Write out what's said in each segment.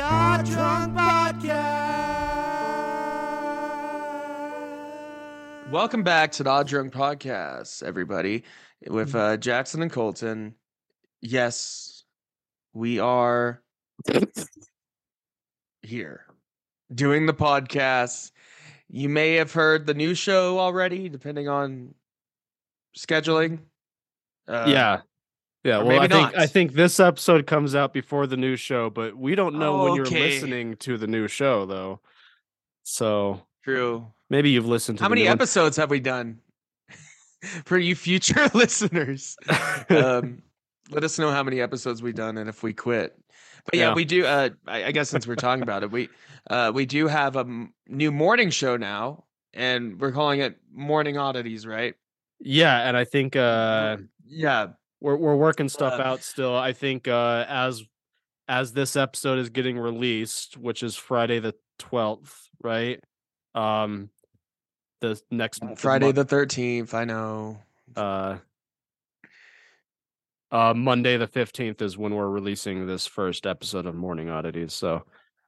The Odd Drunk Podcast. Welcome back to the Odd Drunk Podcast, everybody, with uh, Jackson and Colton. Yes, we are here doing the podcast. You may have heard the new show already, depending on scheduling. Uh, yeah. Yeah, or well, I think not. I think this episode comes out before the new show, but we don't know when you're Okay. listening to the new show, though. So true. maybe you've listened to How many new one. episodes have we done for you future listeners? um, let us know how many episodes we've done and if we quit. But yeah, Yeah. we do. Uh, I, I guess since we're talking about it, we uh, we do have a m- new morning show now, and we're calling it Morning Oddities, right? Yeah, and I think uh, yeah, we're we're working stuff Uh, out still. I think uh, as as this episode is getting released, which is Friday the twelfth, right? Um, the next the Friday the thirteenth. I know. uh uh Monday the 15th is when we're releasing this first episode of Morning Oddities. So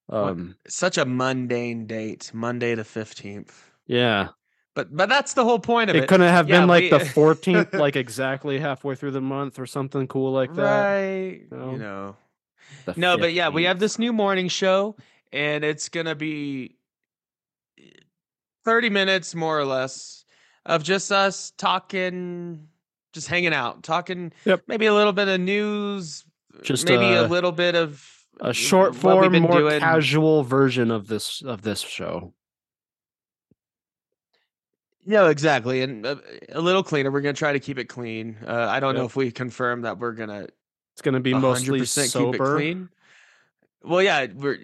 um Such a mundane date, Monday the fifteenth. yeah. But but that's the whole point of it. It couldn't have Yeah, been like we- the 14th like exactly halfway through the month or something cool like that. right? No. You know. The No, but yeah, we have this new morning show, and it's gonna be eh, thirty minutes more or less of just us talking, just hanging out, talking. Yep. Maybe a little bit of news, Just, maybe a uh, little bit of a short form more doing. casual version of this of this show. No, exactly, and uh, a little cleaner. We're gonna try to keep it clean. Uh, I don't know if we confirm that we're gonna It's going to be mostly 100% keep it sober. clean. Well, yeah, we're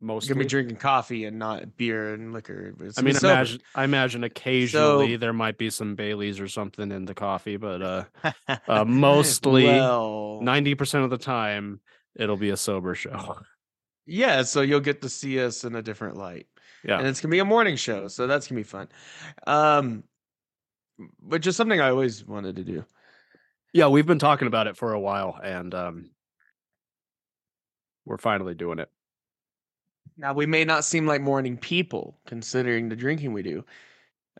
Mostly. gonna be drinking coffee and not beer and liquor. It's I mean, imagine I imagine occasionally there might be some Baileys or something in the coffee, but uh uh, mostly well, ninety percent of the time it'll be a sober show. yeah. So you'll get to see us in a different light, Yeah. and it's gonna be a morning show, so that's gonna be fun. Um, which is something I always wanted to do. Yeah, we've been talking about it for a while and um we're finally doing it. Now we may not seem like morning people considering the drinking we do.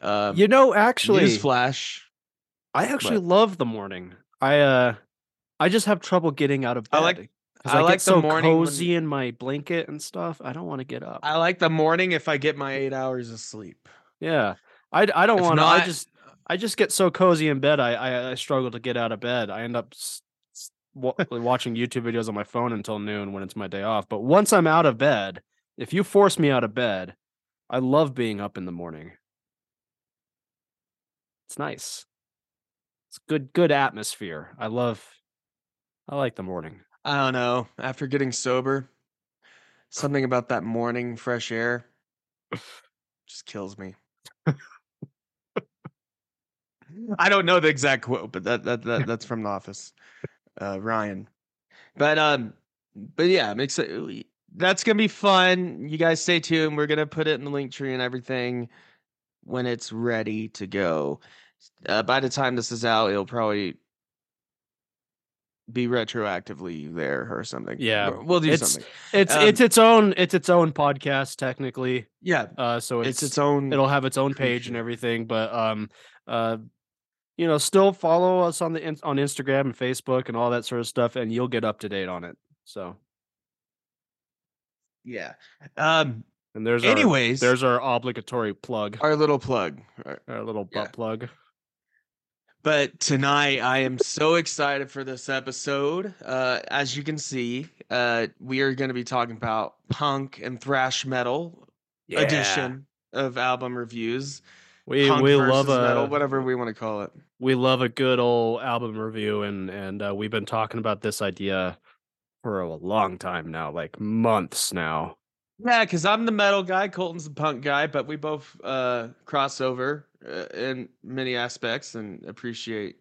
Um, You know, actually newsflash. I actually but- love the morning. I uh I just have trouble getting out of bed. I like- I I, like get the so morning when- cozy in my blanket and stuff. I don't want to get up. I like the morning if I get my eight hours of sleep. yeah. I I don't want to I just I just get so cozy in bed. I, I I struggle to get out of bed. I end up s- s- wa- watching YouTube videos on my phone until noon when it's my day off. But once I'm out of bed, if you force me out of bed, I love being up in the morning. It's nice. It's good good atmosphere. I love I like the morning. I don't know. After getting sober, something about that morning fresh air just kills me. I don't know the exact quote, but that that, that that's from The Office, uh, Ryan. But um, but yeah, I'm excited. That's gonna be fun. You guys stay tuned. We're gonna put it in the linktree and everything when it's ready to go. Uh, by the time this is out, it'll probably be retroactively there or something. Yeah, We'll- do it's- something. It's Um, it's its own it's its own podcast technically. Yeah, Uh so it's it's, its own. it'll have its own page and everything, but um uh you know, still follow us on the on Instagram and Facebook and all that sort of stuff and you'll get up to date on it. So, yeah. Um. and there's our, Anyways, there's our obligatory plug, our little plug. Our- our little yeah. butt plug. But tonight, I am so excited for this episode. Uh, as you can see, uh, we are going to be talking about punk and thrash metal edition of album reviews. We punk we love a metal, whatever we want to call it. we love a good old album review and and uh, we've been talking about this idea for a long time now like months now Yeah, because I'm the metal guy, Colton's the punk guy, but we both uh, cross over uh, in many aspects and appreciate.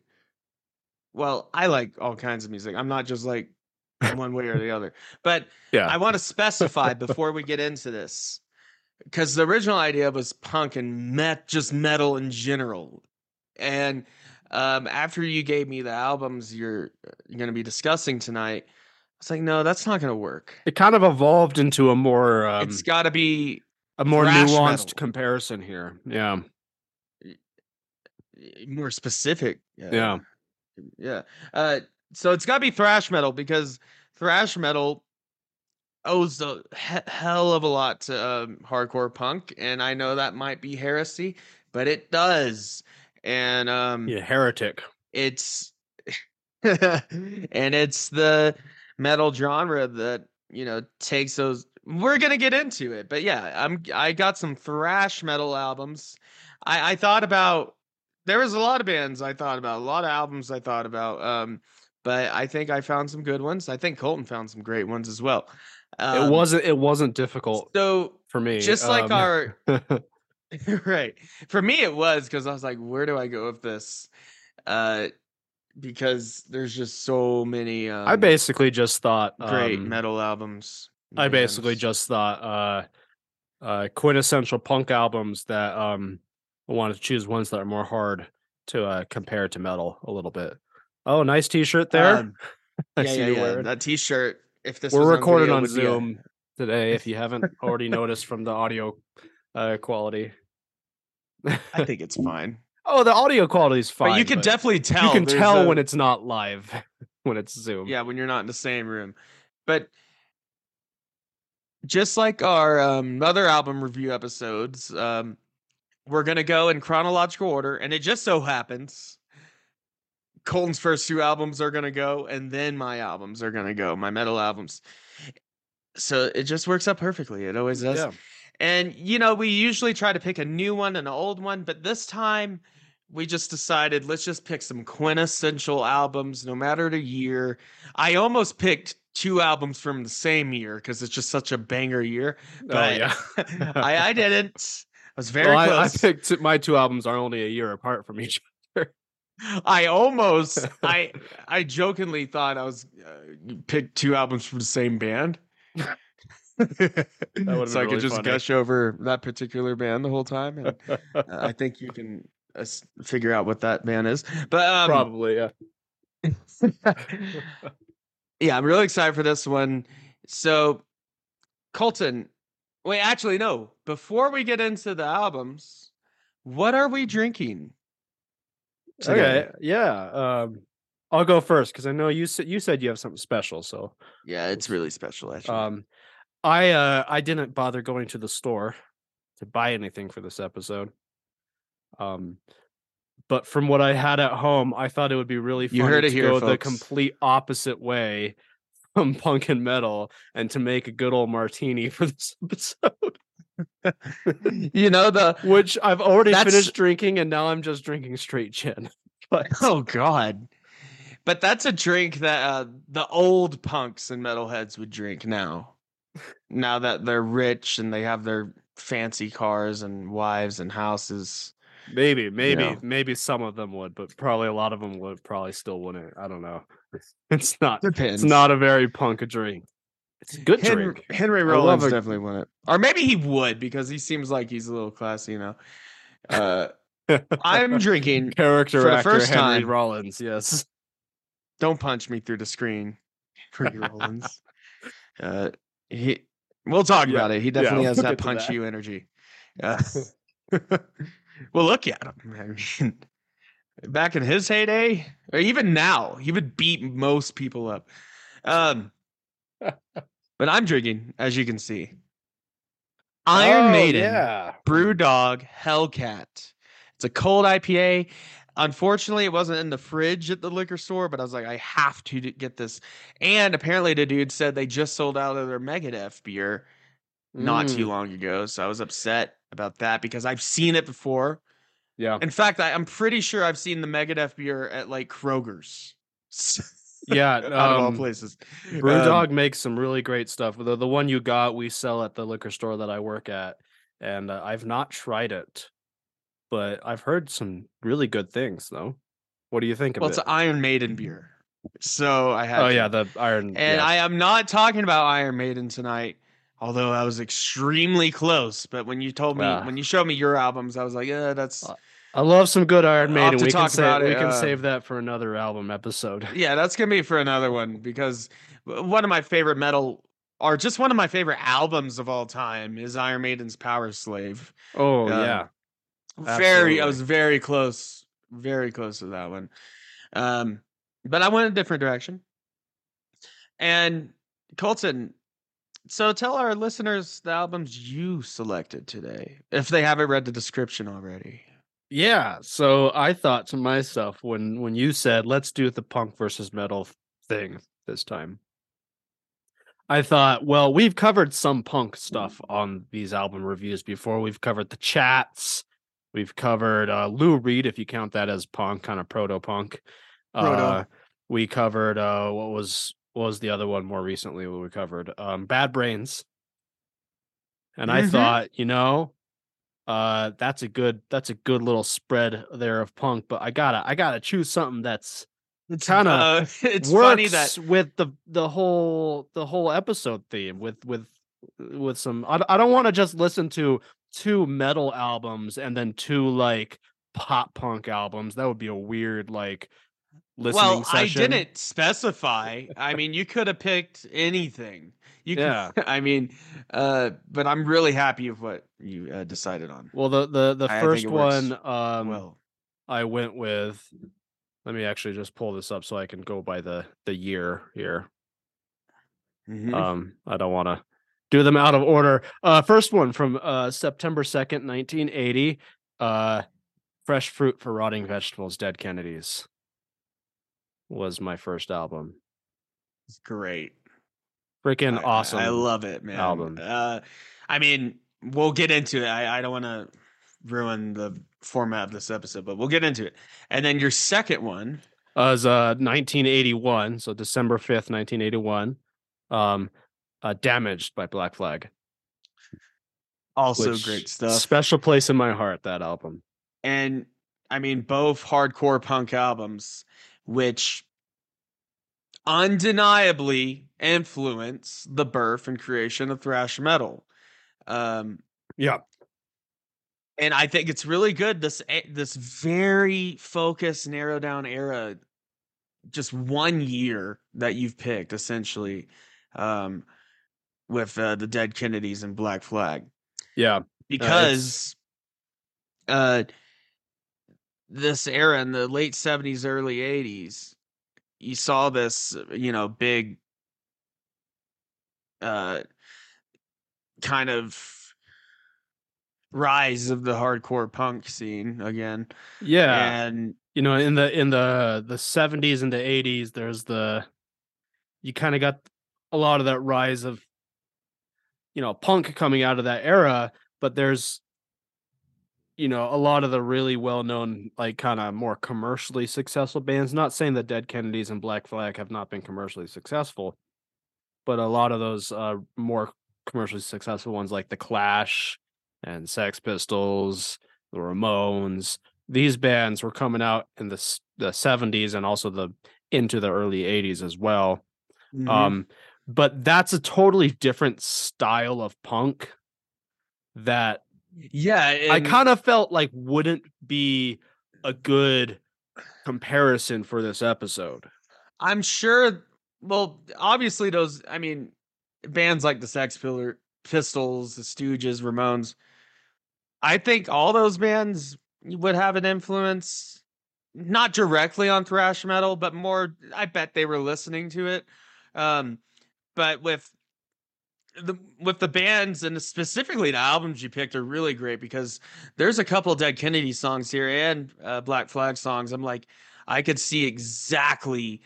Well, I like all kinds of music. I'm not just like one way or the other. But Yeah. I want to specify before we get into this, because the original idea was punk and met just metal in general, and um, after you gave me the albums you're, you're going to be discussing tonight, I was like, no, that's not going to work. It kind of evolved into a more um, it's got to be a more nuanced metal. comparison here. Yeah. More specific. uh, Yeah. yeah. Uh, so it's got to be thrash metal because thrash metal owes a he- hell of a lot to um, hardcore punk, and I know that might be heresy, but it does, and um, Yeah. Heretic. it's and it's the metal genre that you know takes those we're gonna get into it but yeah i'm i got some thrash metal albums i i thought about there was a lot of bands i thought about a lot of albums i thought about um but i think i found some good ones. I think colton found some great ones as well. Um, it wasn't it wasn't difficult so for me. just like um, our right. For me it was because i was like where do i go with this? Uh because there's just so many um, I basically just thought great um, metal albums I basically just thought uh uh quintessential punk albums that um I wanted to choose ones that are more hard to uh compare to metal a little bit. Oh, nice t-shirt there. Um, yeah yeah yeah that t-shirt if this We're was recording video, on be a- Zoom today if you haven't already noticed from the audio uh quality. i think it's fine Oh, the audio quality is fine. but you can definitely tell you can tell a- when it's not live when it's Zoom. yeah when you're not in the same room but just like our um, other album review episodes um, we're gonna go in chronological order and it just so happens colton's first two albums are gonna go and then my albums are gonna go my metal albums so it just works out perfectly it always does Yeah. and you know, we usually try to pick a new one and an old one, but this time we just decided let's just pick some quintessential albums, no matter the year. I almost picked two albums from the same year because it's just such a banger year. Oh But yeah. I, I didn't. I was very Well, I, I picked my two albums are only a year apart from each other. I almost, I, I jokingly thought I was uh, picked two albums from the same band. so I could really just funny. gush over that particular band the whole time, and uh, I think you can uh, figure out what that band is. But um, Probably, yeah. yeah, I'm really excited for this one. So, Colton, wait, actually, no. Before we get into the albums, what are we drinking? today? Okay, yeah. Um, I'll go first because I know you said you said you have something special. So, Yeah, it's really special, actually. um, I uh I didn't bother going to the store to buy anything for this episode. Um, but from what I had at home, I thought it would be really You fun heard to it here, go the complete opposite way from punk and metal and to make a good old martini for this episode. you know the which I've already finished drinking, and now I'm just drinking straight gin. But Oh God. But that's a drink that uh, the old punks and metalheads would drink now. Now that they're rich and they have their fancy cars and wives and houses. maybe, maybe, know. maybe some of them would, but probably a lot of them would. Probably still wouldn't. I don't know. It's not. Depends. It's not a very punk drink. It's a good Henry, drink. Henry Rollins a- definitely wouldn't. Or maybe he would because he seems like he's a little classy, you know. Uh, I'm drinking. Character for the actor first Henry time- Rollins. Yes. Don't punch me through the screen, Henry Rollins. Uh, he. We'll talk Yeah, about it. He yeah, definitely has we'll that punch that. you energy. Uh, well, look at him. I mean, back in his heyday, or even now, he would beat most people up. Um, but I'm drinking, as you can see, Iron Oh, Maiden Yeah. Brew Dog Hellcat. It's a cold IPA. Unfortunately, it wasn't in the fridge at the liquor store, but I was like, I have to get this. And apparently, the dude said they just sold out of their Megadeth beer not too Mm, long ago. So I was upset about that because I've seen it before. Yeah. In fact, I, I'm pretty sure I've seen the Megadeth beer at like Kroger's. Yeah, out of all um, places. Um, Brewdog makes some really great stuff. The the one you got, we sell at the liquor store that I work at, and uh, I've not tried it, but I've heard some really good things. Though, what do you think of well, it? it's an Iron Maiden beer, so I had. oh to. yeah, the iron. and yeah. I am not talking about Iron Maiden tonight. Although I was extremely close, but when you told me, Ah. when you showed me your albums, I was like, "Yeah, that's Uh, I love some good Iron Maiden. We can save we it, can uh, save that for another album episode. yeah, that's gonna be for another one because one of my favorite metal, or just one of my favorite albums of all time, is Iron Maiden's Powerslave. Oh Um, yeah, Very, I was very close, very close to that one. Um, but I went a different direction. And Colton, so tell our listeners the albums you selected today, if they haven't read the description already. Yeah. So I thought to myself when when you said let's do the punk versus metal thing this time. I thought, well, we've covered some punk stuff on these album reviews before. We've covered the chats. We've covered uh, Lou Reed, if you count that as punk, kind of proto punk. Uh, we covered uh, what was what was the other one more recently? What we covered um, Bad Brains, and I Mhm. thought, you know, uh, that's a good that's a good little spread there of punk. But I gotta I gotta choose something that's It's kinda uh, it's works funny that with the the whole the whole episode theme with with with some I, I don't want to just listen to two metal albums and then two like pop punk albums that would be a weird like listening well, session I didn't specify. I mean, you could have picked anything. You could, Yeah. I mean, uh, but I'm really happy with what you uh, decided on. well the the the I first works one um well, i went with let me actually just pull this up so i can go by the the year here Mhm. Um, I don't want to do them out of order. Uh, first one from uh September second, nineteen eighty. Uh, Fresh Fruit for Rotting Vegetables, Dead Kennedys was my first album. it's great. Freaking I- I- awesome! I, love it, man. album. Uh, I mean, we'll get into it. I, I don't want to ruin the format of this episode, but we'll get into it. And then your second one, Uh, was uh 1981, so December 5th, 1981. Um, uh, Damaged by Black Flag. also which great stuff. Special place in my heart. That album. and I mean both hardcore punk albums, which undeniably influence the birth and creation of thrash metal. Um, Yeah. and I think it's really good. This this very focused, narrow down era, just one year that you've picked essentially, um, with uh, the Dead Kennedys and Black Flag Yeah. because uh this era in the late 70s early 80s you saw this you know big uh kind of rise of the hardcore punk scene again Yeah. and you know in the in the the 70s and the 80s there's the you kind of got a lot of that rise of you know punk coming out of that era but there's you know a lot of the really well known like kind of more commercially successful bands not saying that dead kennedys and black flag have not been commercially successful but a lot of those uh more commercially successful ones like the clash and sex pistols the ramones these bands were coming out in the the 70s and also the into the early 80s as well. Mhm. Um but that's a totally different style of punk that yeah I kind of felt like wouldn't be a good comparison for this episode. i'm sure well obviously those i mean bands like the sex pistols the stooges ramones i think all those bands would have an influence not directly on thrash metal but more i bet they were listening to it um but with the with the bands and specifically the albums you picked are really great because there's a couple dead kennedy songs here and uh, black flag songs i'm like i could see exactly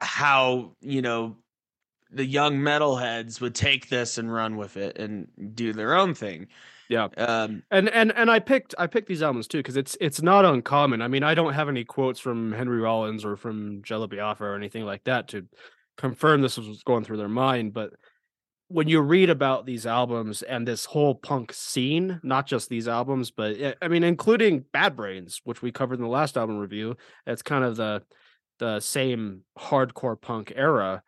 how you know the young metalheads would take this and run with it and do their own thing. Yeah. Um, and and and I picked I picked these albums too because it's it's not uncommon. I mean, I don't have any quotes from Henry Rollins or from Jello Biafra or anything like that to confirm this was going through their mind, but when you read about these albums and this whole punk scene, not just these albums, but eh, I mean, including Bad Brains, which we covered in the last album review, it's kind of the the same hardcore punk era.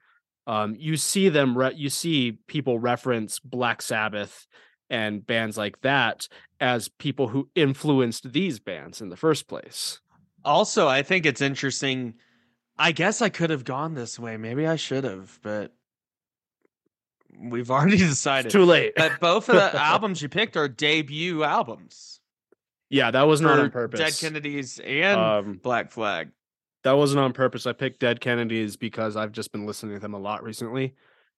Um, you see them, re- you see people reference Black Sabbath and bands like that as people who influenced these bands in the first place. also, I think it's interesting. I guess I could have gone this way. Maybe I should have, but we've already It's decided. too late. But both of the albums you picked are debut albums. yeah, that was not on purpose. Dead Kennedys and Um, Black Flag. that wasn't on purpose. I picked Dead Kennedys because I've just been listening to them a lot recently.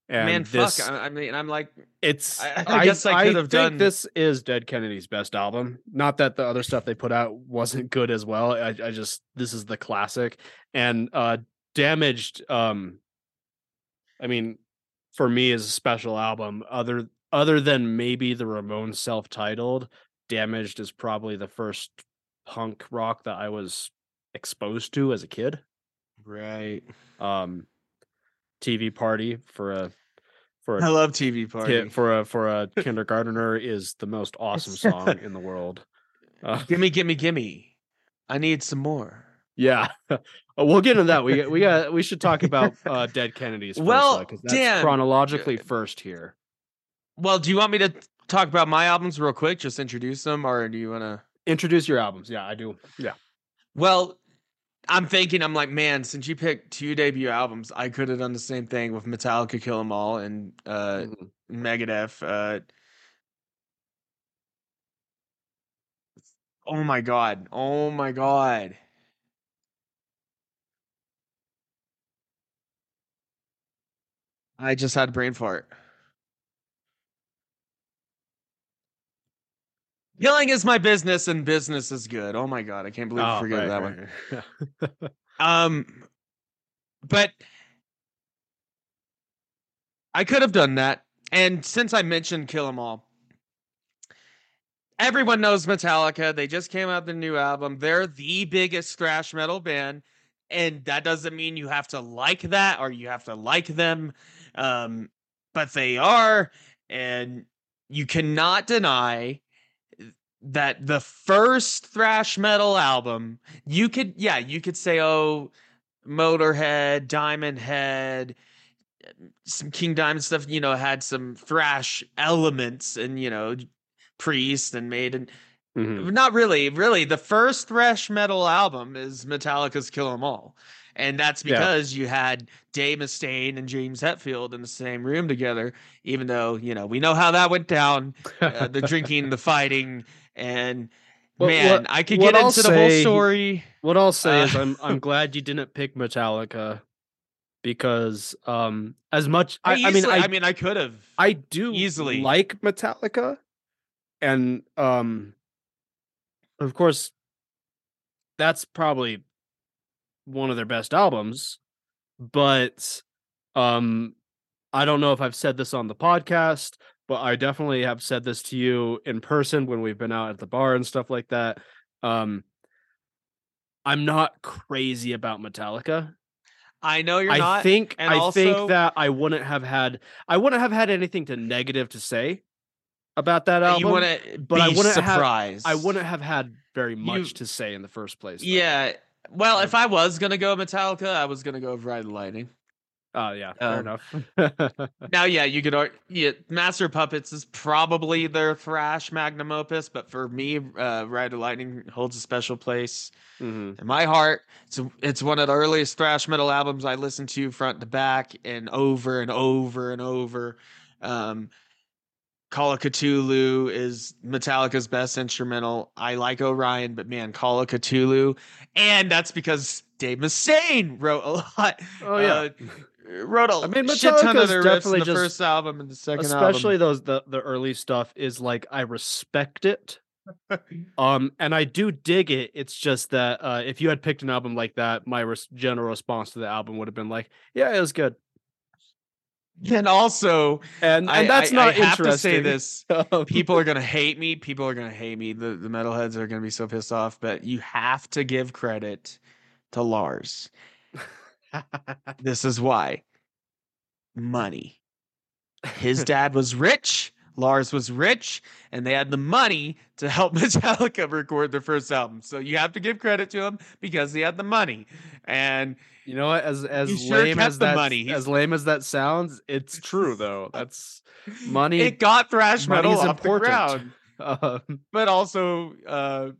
And Man, this, fuck. I, I mean, I'm like, it's. I- I guess I could have think done- This is Dead Kennedy's best album. Not that the other stuff they put out wasn't good as well. I, I just this is the classic and uh damaged. Um, I mean, for me is a special album. Other other than maybe the Ramones self-titled, Damaged is probably the first punk rock that I was exposed to as a kid. right. Um, TV Party for a for I a love TV Party. for a for a kindergartner is the most awesome song in the world. Uh, gimme, gimme, gimme. I need some more. Yeah, Uh, we'll get into that. We we got we should talk about uh, Dead Kennedys. First, Well, because that's Dan, chronologically first here. Well, do you want me to talk about my albums real quick? Just introduce them, or do you want to? Introduce your albums. Yeah, I do. Yeah. Well, I'm thinking, I'm like, man, since you picked two debut albums, I could have done the same thing with Metallica, Kill 'Em All, and uh, Mhm. Megadeth. Uh, oh my god! Oh my god! I just had a brain fart. Killing is my business, and business is good. Oh my god! I can't believe I Oh, forgot right, that one. right, right. Um, but I could have done that. And since I mentioned Kill 'Em All, everyone knows Metallica. They just came out with a new album. They're the biggest thrash metal band. And that doesn't mean you have to like that or you have to like them. Um, but they are. And you cannot deny that the first thrash metal album, you could, yeah, you could say, oh, Motorhead, Diamond Head, some King Diamond stuff, you know, had some thrash elements and, you know, Priest and Maiden. Mhm. Not really, really. The first thrash metal album is Metallica's Kill 'Em All. And that's Yeah. because you had Dave Mustaine and James Hetfield in the same room together, even though, you know, we know how that went down uh, the drinking, the fighting, and Well, man, what- I could get I'll into the whole story. What I'll say is Uh, I'm I'm glad you didn't pick Metallica because um as much I, I mean I I mean, I could have. I do easily. like Metallica, and um, of course, that's probably one of their best albums. But um, I don't know if I've said this on the podcast, but I definitely have said this to you in person when we've been out at the bar and stuff like that. Um, I'm not crazy about Metallica. I know you're I not. think I also- think that I wouldn't have had I wouldn't have had anything to negative to say about that album. you to but I wouldn't have- I wouldn't have had very much You- to say in the first place. though. Yeah. Well, if I was gonna go Metallica, I was gonna go with Ride the Lightning. Oh yeah, fair Um, enough. Now, yeah, you could. Yeah, Master Puppets is probably their thrash magnum opus, but for me, uh, Ride the Lightning holds a special place. Mhm. in my heart. It's it's one of the earliest thrash metal albums I listened to front to back and over and over and over. Um, Call of Ktulu is Metallica's best instrumental. I like Orion, but man, Call of Ktulu, and that's because Dave Mustaine wrote a lot. Oh yeah. uh, wrote a I mean, shit ton of their riffs definitely in the just- first album and the second Especially those the the early stuff is like I respect it. Um, and I do dig it. It's just that uh, if you had picked an album like that, my res- general response to the album would have been like, "Yeah, it was good." And also, and and I, that's I- not I have to say this. People are gonna hate me. People are gonna hate me. The the metalheads are gonna be so pissed off. But you have to give credit to Lars. This is why. Money. His dad was rich. Lars was rich, and they had the money to help Metallica record their first album. So you have to give credit to him because he had the money. And You know what? As as sure lame as that money. As lame as that sounds, it's true though. That's money. it got thrash metal off the important. ground. um, But also, uh,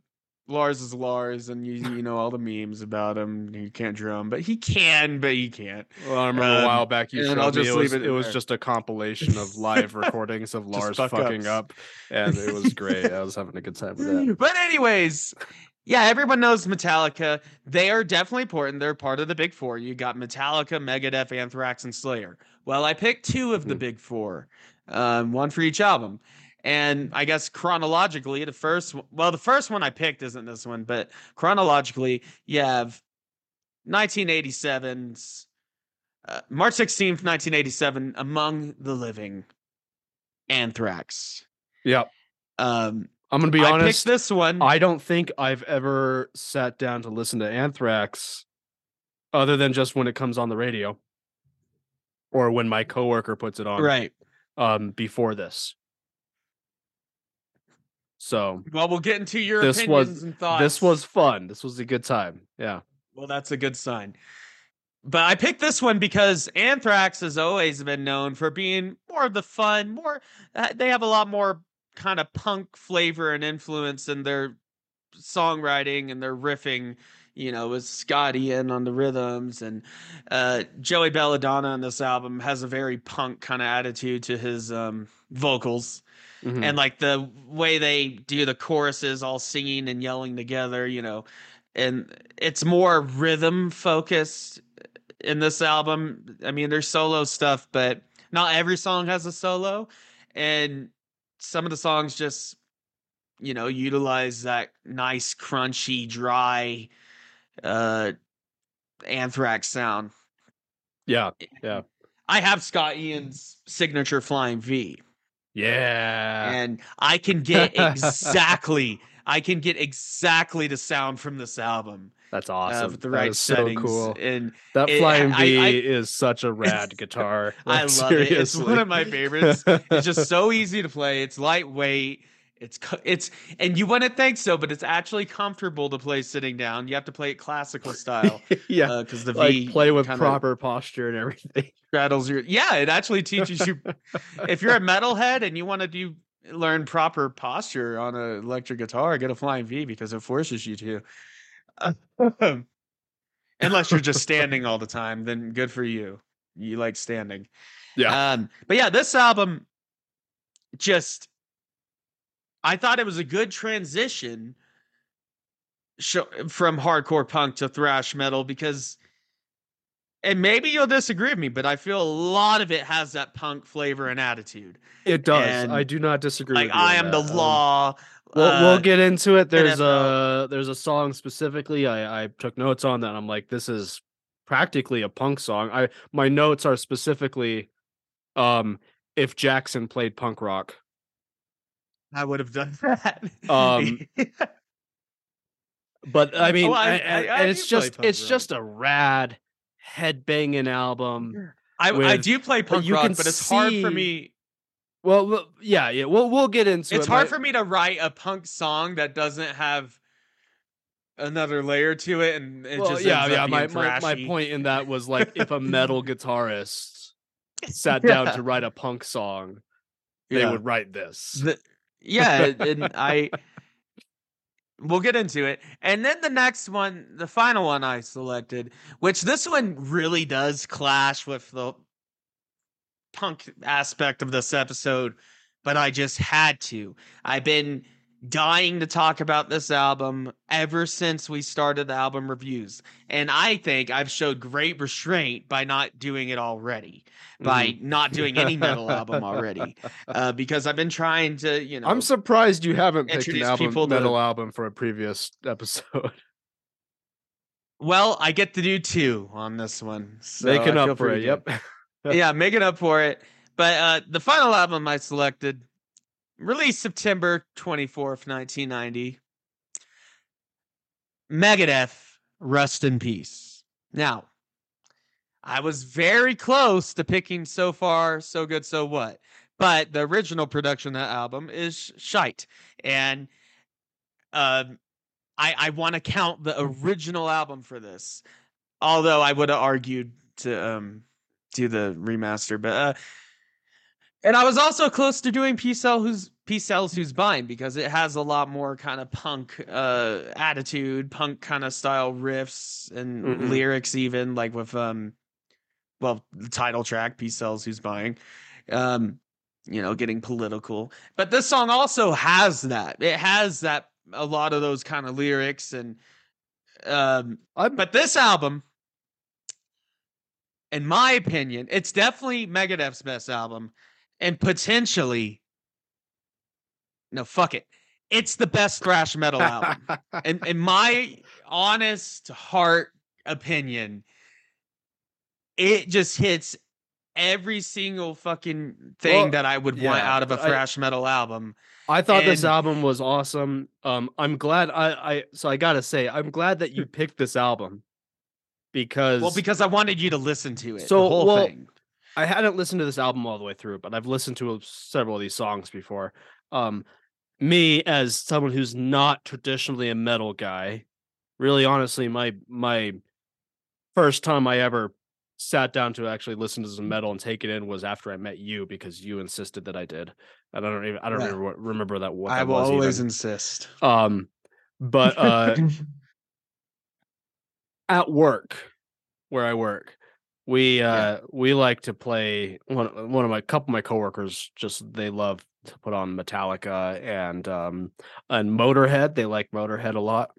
Lars is Lars, and you you know all the memes about him. He can't drum, but he can, but he can't. well, I remember a Um, while back you showed I'll me just it leave was, it it was just a compilation of live recordings of Lars fucking fuck-ups. up, and it was great. I was having a good time with that. But anyways, yeah, everyone knows Metallica. They are definitely important. They're part of the big four. You got Metallica, Megadeth, Anthrax, and Slayer. Well, I picked two of the Mhm. big four, um, one for each album. And I guess chronologically, the first, one- well, the first one I picked isn't this one, but chronologically, you have 1987's uh, March 16th, 1987, Among the Living, Anthrax. Yeah, Um, I'm gonna be I honest. picked this one. I don't think I've ever sat down to listen to Anthrax other than just when it comes on the radio or when my coworker puts it on right. um before this. So Well, we'll get into your This was- opinions and thoughts. this was fun. This was a good time. Yeah. well, that's a good sign. But I picked this one because Anthrax has always been known for being more of the fun, more. Uh, they have a lot more kind of punk flavor and influence in their songwriting and their riffing. You know, with Scott Ian on the rhythms and uh, Joey Belladonna on this album has a very punk kind of attitude to his um, vocals. Mhm. and like the way they do the choruses all singing and yelling together you know and it's more rhythm focused in this album i mean there's solo stuff but not every song has a solo and some of the songs just you know utilize that nice crunchy dry uh anthrax sound yeah. Yeah. i have scott ian's signature flying v Yeah. and I can get exactly I can get exactly the sound from this album That's uh, awesome. with the That right is so cool. And That it- flying I- V I- is such a rad guitar. I Like, love it. It's one of my favorites. It's just so easy to play. It's lightweight. It's it's and you wouldn't think so, but it's actually comfortable to play sitting down. You have to play it classical style yeah. because the like V play with proper posture and everything. straddles your. Yeah, it actually teaches you. if you're a metalhead and you want to do learn proper posture on an electric guitar, get a flying V because it forces you to. Unless you're just standing all the time, then good for you. You like standing. Yeah. Um, but yeah, this album just I thought it was a good transition from hardcore punk to thrash metal because and maybe you'll disagree with me, but I feel a lot of it has that punk flavor and attitude. It does. and, I do not disagree. Like with you I am the that. Um, law. We'll, uh, we'll get into it. There's NFL. a there's a song specifically I, I took notes on that. I'm like, this is practically a punk song. I my notes are specifically, um, if Jackson played punk rock. I would have done that. Um, But I mean, Oh, I- I- I- and it's just it's rock. just a rad head banging album. I, I do play punk you rock, but it's hard for me. Well, yeah, yeah. We'll we'll get into It's it. It's hard for me to write a punk song that doesn't have another layer to it, and it well, just yeah, yeah. My, my my point in that was like if a metal guitarist sat down to write a punk song, they Yeah. would write this. The- yeah, and I we'll get into it. And then the next one, the final one I selected, which this one really does clash with the punk aspect of this episode, but I just had to. I've been dying to talk about this album ever since we started the album reviews. And I think I've showed great restraint by not doing it already, by Mhm. not doing any metal album already. Uh, because I've been trying to, you know, I'm surprised you haven't picked an album, people to- metal album for a previous episode. well, I get to do two on this one. So Making up for it. good. Yep. yeah, making up for it. But uh, the final album I selected, released September 24th, 1990. Megadeth, Rust in Peace. Now, I was very close to picking So Far, So Good, So What. But the original production of that album is shite. And um, I, I want to count the original album for this. Although I would have argued to um, do the remaster. But uh, and I was also close to doing Peace Sell who's Peace Sells Who's Buying because it has a lot more kind of punk uh attitude, punk kind of style riffs and Mhm. lyrics even like with um well the title track Peace Sells Who's Buying. Um you know, getting political. But this song also has that. It has that a lot of those kind of lyrics and um I'm, but this album, in my opinion, it's definitely Megadeth's best album, and potentially, no, fuck it, it's the best thrash metal album. and in my honest heart opinion, it just hits every single fucking thing Well, that I would want out of a thrash metal album. I thought this album was awesome. Um, I'm glad I, I so I gotta say I'm glad that you picked this album because Well, because I wanted you to listen to it. So, the whole well, thing. I hadn't listened to this album all the way through, but I've listened to several of these songs before. Um, me as someone who's not traditionally a metal guy, really honestly, my my first time I ever sat down to actually listen to some metal and take it in was after I met you because you insisted that I did. And I don't even I don't Yeah. remember what, remember that what I that will always even. insist. Um, but uh, at work where I work, we uh we like to play one one of my couple of my coworkers just they love to put on Metallica and um and Motorhead. They like Motorhead a lot.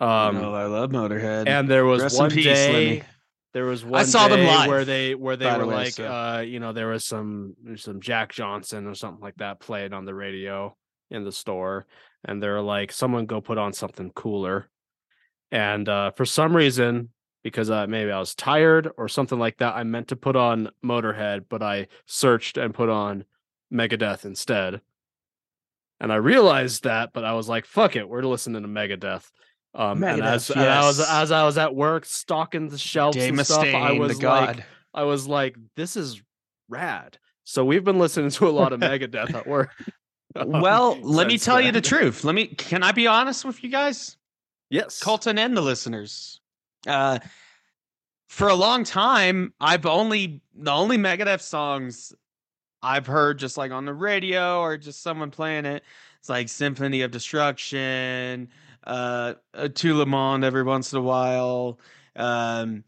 Um oh, I love Motorhead. and there was Rest one peace, day Lemmy. there was one I saw them live, where they where they were way, like so- uh you know there was some some Jack Johnson or something like that played on the radio in the store and they're like someone go put on something cooler and uh for some reason because uh, maybe I was tired or something like that I meant to put on Motorhead but I searched and put on Megadeth instead and I realized that but I was like fuck it we're listening to Megadeth um and as, Megadeth, and I was as I was at work stocking the shelves Dave and stuff I was like god. I was like, this is rad. So we've been listening to a lot of Megadeth at work. well, let me tell you the truth. Let me. Can I be honest with you guys, Yes. Colton and the listeners? Uh, for a long time, I've only the only Megadeth songs I've heard just like on the radio or just someone playing it. It's like Symphony of Destruction, uh, uh Tout le Monde every once in a while. Um,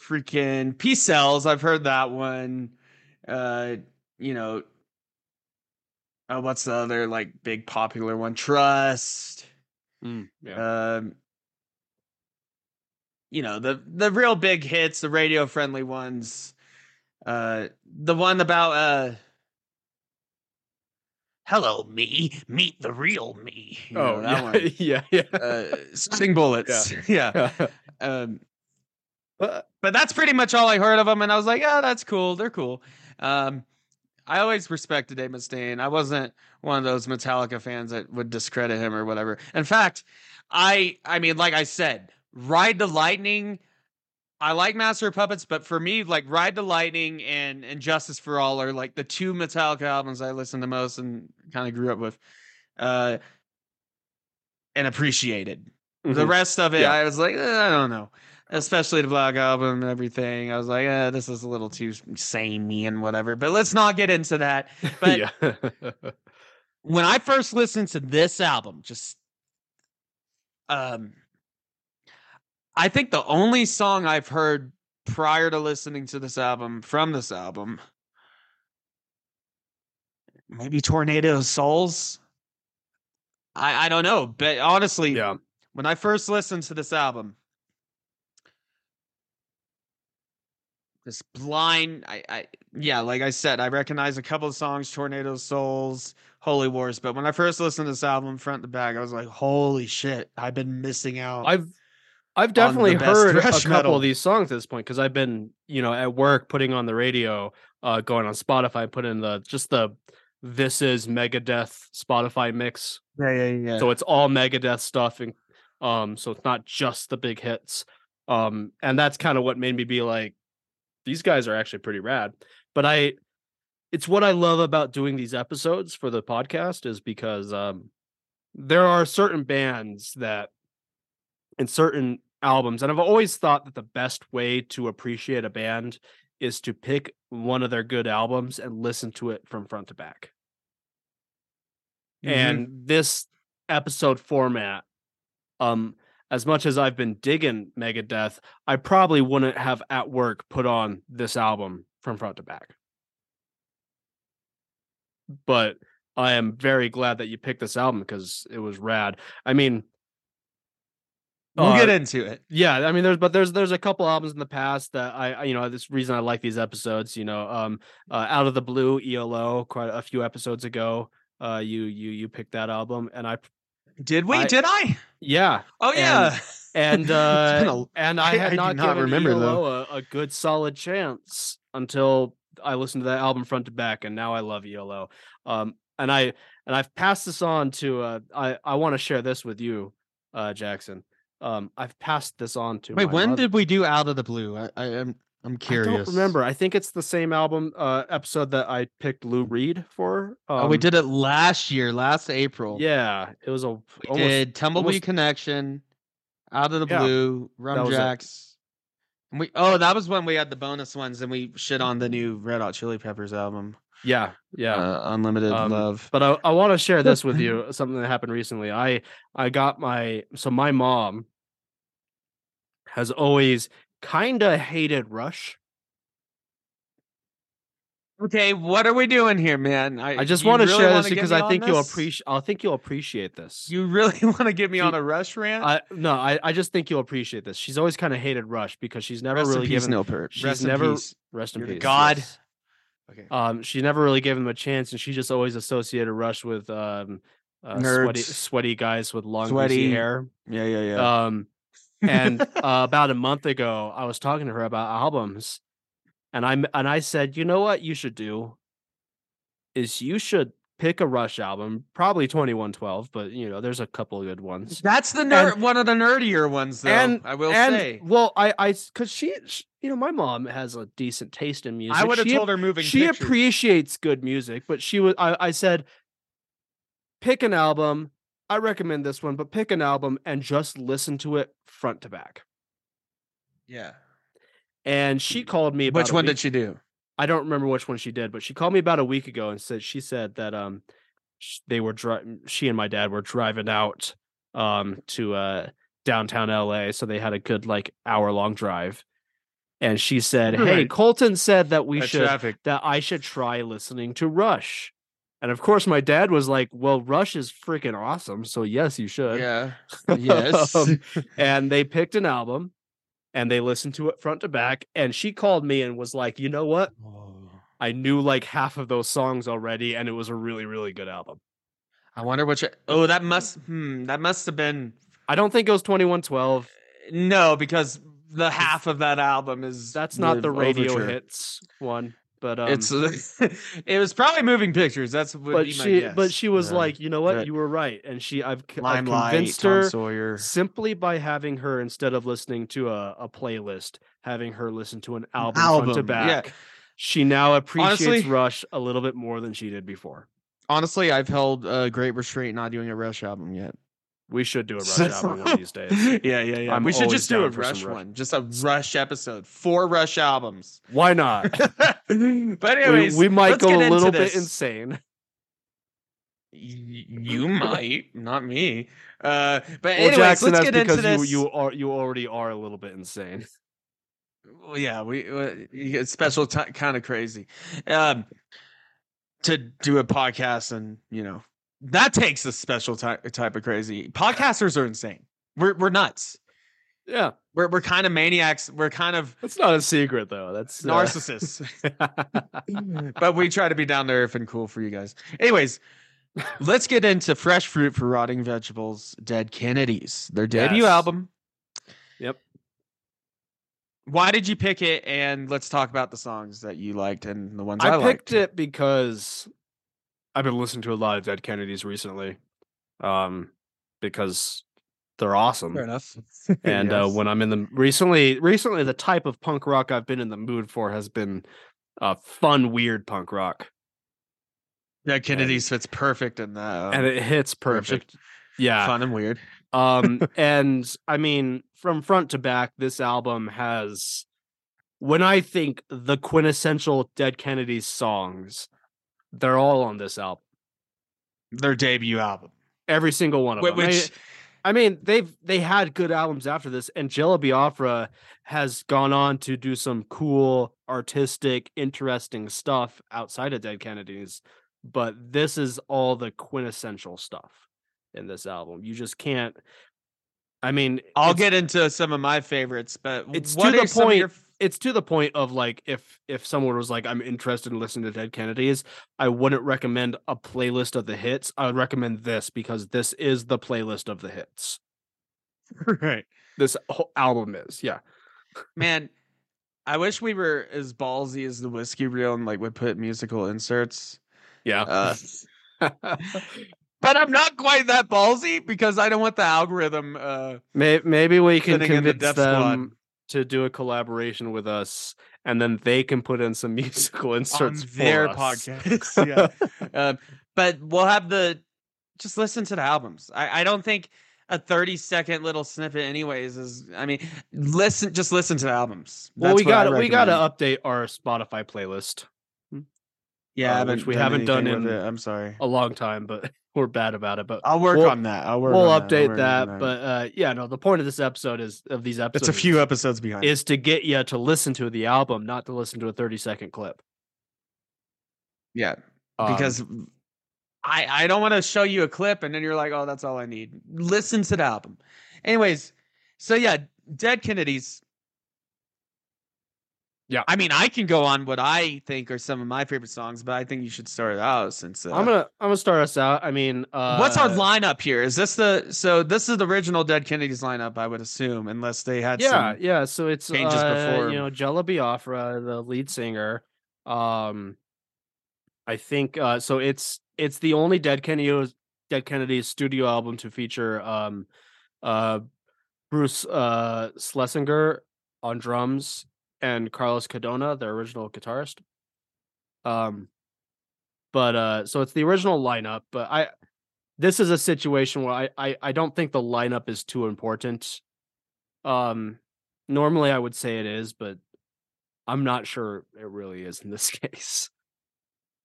freaking Peace Sells. I've heard that one. Uh, you know, oh, what's the other like big popular one? Trust. Mm, yeah. Um, you know the the real big hits, the radio friendly ones. Uh, the one about uh, hello me, meet the real me. You know, oh, that yeah. one. yeah. Yeah. Uh, Sweating Bullets. Yeah. yeah. Um, But- but that's pretty much all I heard of them, and I was like, oh, that's cool. They're cool. Um, I always respected Dave Mustaine. I wasn't one of those Metallica fans that would discredit him or whatever. In fact, I, I mean, like I said, Ride the Lightning. I like Master of Puppets, but for me, like Ride the Lightning and and Justice for All are like the two Metallica albums I listen to most and kind of grew up with, uh, and appreciated. The Mhm. rest of it, Yeah. I was like, eh, I don't know. Especially the Black Album and everything. I was like, eh, this is a little too samey and whatever. But let's not get into that. But when I first listened to this album, just um I think the only song I've heard prior to listening to this album from this album maybe Tornado of Souls. I I don't know, but honestly, yeah. when I first listened to this album, this blind, I, I, yeah, like I said, I recognize a couple of songs, Tornado Souls, Holy Wars, but when I first listened to this album front to back, I was like, holy shit, I've been missing out. I've I've definitely heard a couple metal. of these songs at this point because I've been, you know, at work putting on the radio, uh, going on Spotify, put in the just the this is Megadeth Spotify mix. Yeah, yeah, yeah. So it's all Megadeth stuff, and um, so it's not just the big hits. Um, and that's kind of what made me be like, these guys are actually pretty rad. But I, it's what I love about doing these episodes for the podcast is because um, there are certain bands that, and certain albums, and I've always thought that the best way to appreciate a band is to pick one of their good albums and listen to it from front to back. Mhm. and this episode format um as much as i've been digging megadeth i probably wouldn't have at work put on this album from front to back. But i am very glad that you picked this album because it was rad. I mean we'll uh, get into it. yeah i mean there's but there's there's a couple albums in the past that i, I you know this reason i like these episodes you know um uh, out of the blue elo quite a few episodes ago uh you you you picked that album and i Did we? I- Did I? yeah Oh yeah. and It's uh a- and i had I not, not given remember, ELO a, a good solid chance until i listened to that album front to back and now i love elo um and i and i've passed this on to uh i i want to share this with you uh jackson um i've passed this on to Wait, when mother. did we do Out of the Blue? I, I am I'm curious. I don't remember. I think it's the same album uh episode that I picked Lou Reed for. Um, oh, we did it last year, last April. Yeah, it was a we almost did Tumbleweed almost- Connection, Out of the Yeah, Blue, Rum. Jacks. And we oh, that was when we had the bonus ones, and we shit on the new Red Hot Chili Peppers album, yeah, yeah. uh, Unlimited Um, Love. But I, I want to share this with you. Something that happened recently. I I got my so my mom has always kind of hated Rush. Okay, what are we doing here, man? I just want to really share this because I think you'll appreciate. I think you'll appreciate this. You really want to get me She- on a Rush rant? I no, I, I just think you'll appreciate this. She's always kind of hated Rush because she's never Rest in really given Neil Peart. she's Rest in never- peace. rest in You're peace. god. yes. Okay. Um, she never really gave him a chance, and she just always associated Rush with um, uh, sweaty, sweaty guys with long Sweaty. hair. Yeah, yeah, yeah. Um, and uh, about a month ago, I was talking to her about albums, and I and I said, you know what you should do is you should pick a Rush album, probably twenty one twelve, but you know there's a couple of good ones. That's the nerd, one of the nerdier ones, though. and I will and say. well, I I because she, sh you know, my mom has a decent taste in music. I would have She told her moving. she pictures. appreciates good music, but she was I, I said pick an album. I recommend this one, but pick an album and just listen to it front to back. Yeah. And she called me about Which one week- did she do? I don't remember which one she did, but she called me about a week ago and said she said that um they were dri- she and my dad were driving out um to uh downtown LA, so they had a good like hour long drive. And she said, "Hey, Right. Colton said that we That should traffic. that I should try listening to Rush." And of course, my dad was like, "Well, Rush is freaking awesome, so yes, you should." Yeah. Yes. Um, and they picked an album and they listened to it front to back. And she called me and was like, "You know what? I knew like half of those songs already, and it was a really, really good album." I wonder which. Oh, that must. Hmm. That must have been. I don't think it was Twenty One Twelve. No, because the half of that album is. That's not the radio Overture. hits one, but um, it's. it was probably moving pictures. That's what but be my she, guess. but she was Yeah. like, you know what, That- you were right, and she, I've, c- I've convinced Tom her Sawyer. simply by having her instead of listening to a, a playlist, having her listen to an album, front to album, yeah. back. She now appreciates Honestly- Rush a little bit more than she did before. Honestly, I've held uh, great restraint not doing a Rush album yet. We should do a Rush album one of these days. yeah, yeah, yeah. I'm we should just do a Rush Rush. one, just a Rush episode, four Rush albums. Why not? but we, anyways, we might let's go a little bit insane. You might, not me. Uh, but Well, Jackson, let's get into because this. you you are you already are a little bit insane. Well, yeah, we uh, special ti kind of crazy. Um, to do a podcast and you know that takes a special type type of crazy. Podcasters are insane. We're we're nuts. Yeah, We're we're kind of maniacs. We're kind of that's not a secret though. That's uh, narcissists. but we try to be down to earth and cool for you guys. Anyways, let's get into Fresh Fruit for Rotting Vegetables, Dead Kennedys. Their debut Yes. album. Yep. why did you pick it? And let's talk about the songs that you liked and the ones I, I liked. picked it because I've been listening to a lot of Dead Kennedys recently, um, because they're awesome. Fair enough. And uh, when I'm in the recently, recently the type of punk rock I've been in the mood for has been uh, fun, weird punk rock, yeah, Kennedy's fits perfect in that. and it hits perfect. perfect. Yeah, fun and weird. um and i mean from front to back this album has when i think the quintessential dead kennedys songs they're all on this album. Their debut album, every single one of them. I- which I, mean they've they had good albums after this and Jello biafra has gone on to do some cool artistic interesting stuff outside of dead kennedys but this is all the quintessential stuff in this album. You just can't i mean I'll get into some of my favorites, but It's to the are some of point- your it's to the point of like if if someone was like i'm interested in listening to dead kennedys i wouldn't recommend a playlist of the hits i would recommend this because this is the playlist of the hits right, this whole album is yeah man. I wish we were as ballsy as the whiskey reel and like would put musical inserts. yeah Uh, but I'm not quite that ballsy because I don't want the algorithm. Uh, May- maybe we can in the convince Death Squad. To do a collaboration with us and then they can put in some musical inserts on for their podcast. yeah. Um, but we'll have the just listen to the albums. I, I don't think a 30 second little snippet, anyways, is I mean, listen, just listen to the albums. well we That's what I got we got to update our spotify playlist yeah, uh, which we done haven't done in- it. I'm sorry. a long time but we're bad about it but I'll work we'll- on that. I'll work. we'll on that. Update work that, but uh yeah no the point of this episode is of these episodes it's a few episodes behind. is to get you to listen to the album not to listen to a 30 second clip yeah, Um, because I I don't want to show you a clip and then you're like, oh, that's all I need. Listen to the album. Anyways, so yeah, Dead Kennedys. Yeah. I mean, I can go on what I think are some of my favorite songs, but I think you should start it out since. Uh, i'm gonna i'm gonna start us out i mean uh What's our lineup here? Is this the so this is the original Dead Kennedys lineup? I would assume, unless they had yeah some. yeah so it's changes uh, before. you know jello biafra the lead singer um i think uh so it's it's the only dead kennedy's dead kennedy's studio album to feature um uh bruce uh slesinger on drums and carlos cadona their original guitarist. Um but uh so it's the original lineup but i this is a situation where I, I i don't think the lineup is too important. Um normally i would say it is but i'm not sure it really is in this case.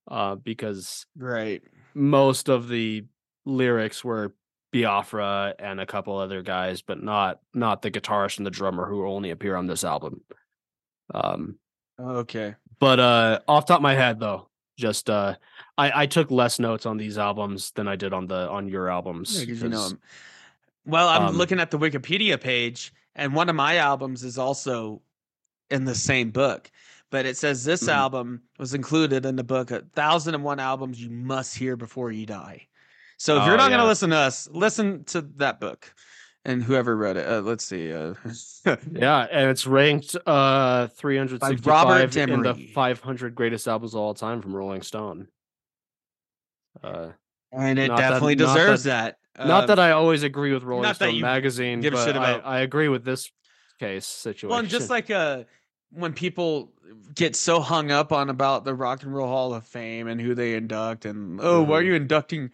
Uh because Right. most of the lyrics were biafra and a couple other guys but not not the guitarist and the drummer who only appear on this album um Okay. but uh off top of my head though just uh i i took less notes on these albums than i did on the on your albums Yeah, you know. Well, I'm um, looking at the Wikipedia page, and one of my albums is also in the same book. But it says this Mhm. album was included in the book "A Thousand and One Albums You Must Hear Before You Die." So if Oh, you're not going to listen to us, listen to that book, and whoever wrote it. Uh, let's see. Uh, Yeah, and it's ranked uh 365 Robert in the 500 greatest albums of all time from Rolling Stone. Uh, and it Not that- definitely deserves that- that. not Um, that I always agree with Rolling Stone magazine, give a but shit I, about- I agree with this case situation. Well, and just like uh, when people get so hung up on about the Rock and Roll Hall of Fame and who they induct, and oh, why are Mhm. you inducting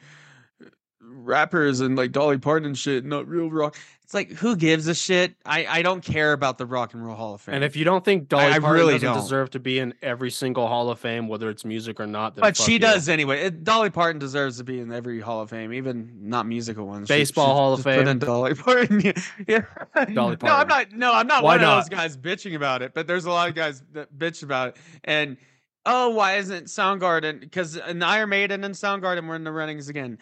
rappers and like Dolly Parton and shit, not real rock? It's like who gives a shit? I I don't care about the Rock and Roll Hall of Fame. and if you don't think Dolly I Parton really doesn't don't. deserve to be in every single Hall of Fame, whether it's music or not, then but she you. does anyway. It, Dolly Parton deserves to be in every Hall of Fame, even not musical ones. Baseball she Hall of just Put in Fame. Dolly Parton. yeah. yeah. Dolly No, I'm not. No, I'm not Why one not? of those guys bitching about it. But there's a lot of guys that bitch about it. And oh, why isn't Soundgarden? Because an uh, Iron Maiden and Soundgarden were in the runnings again.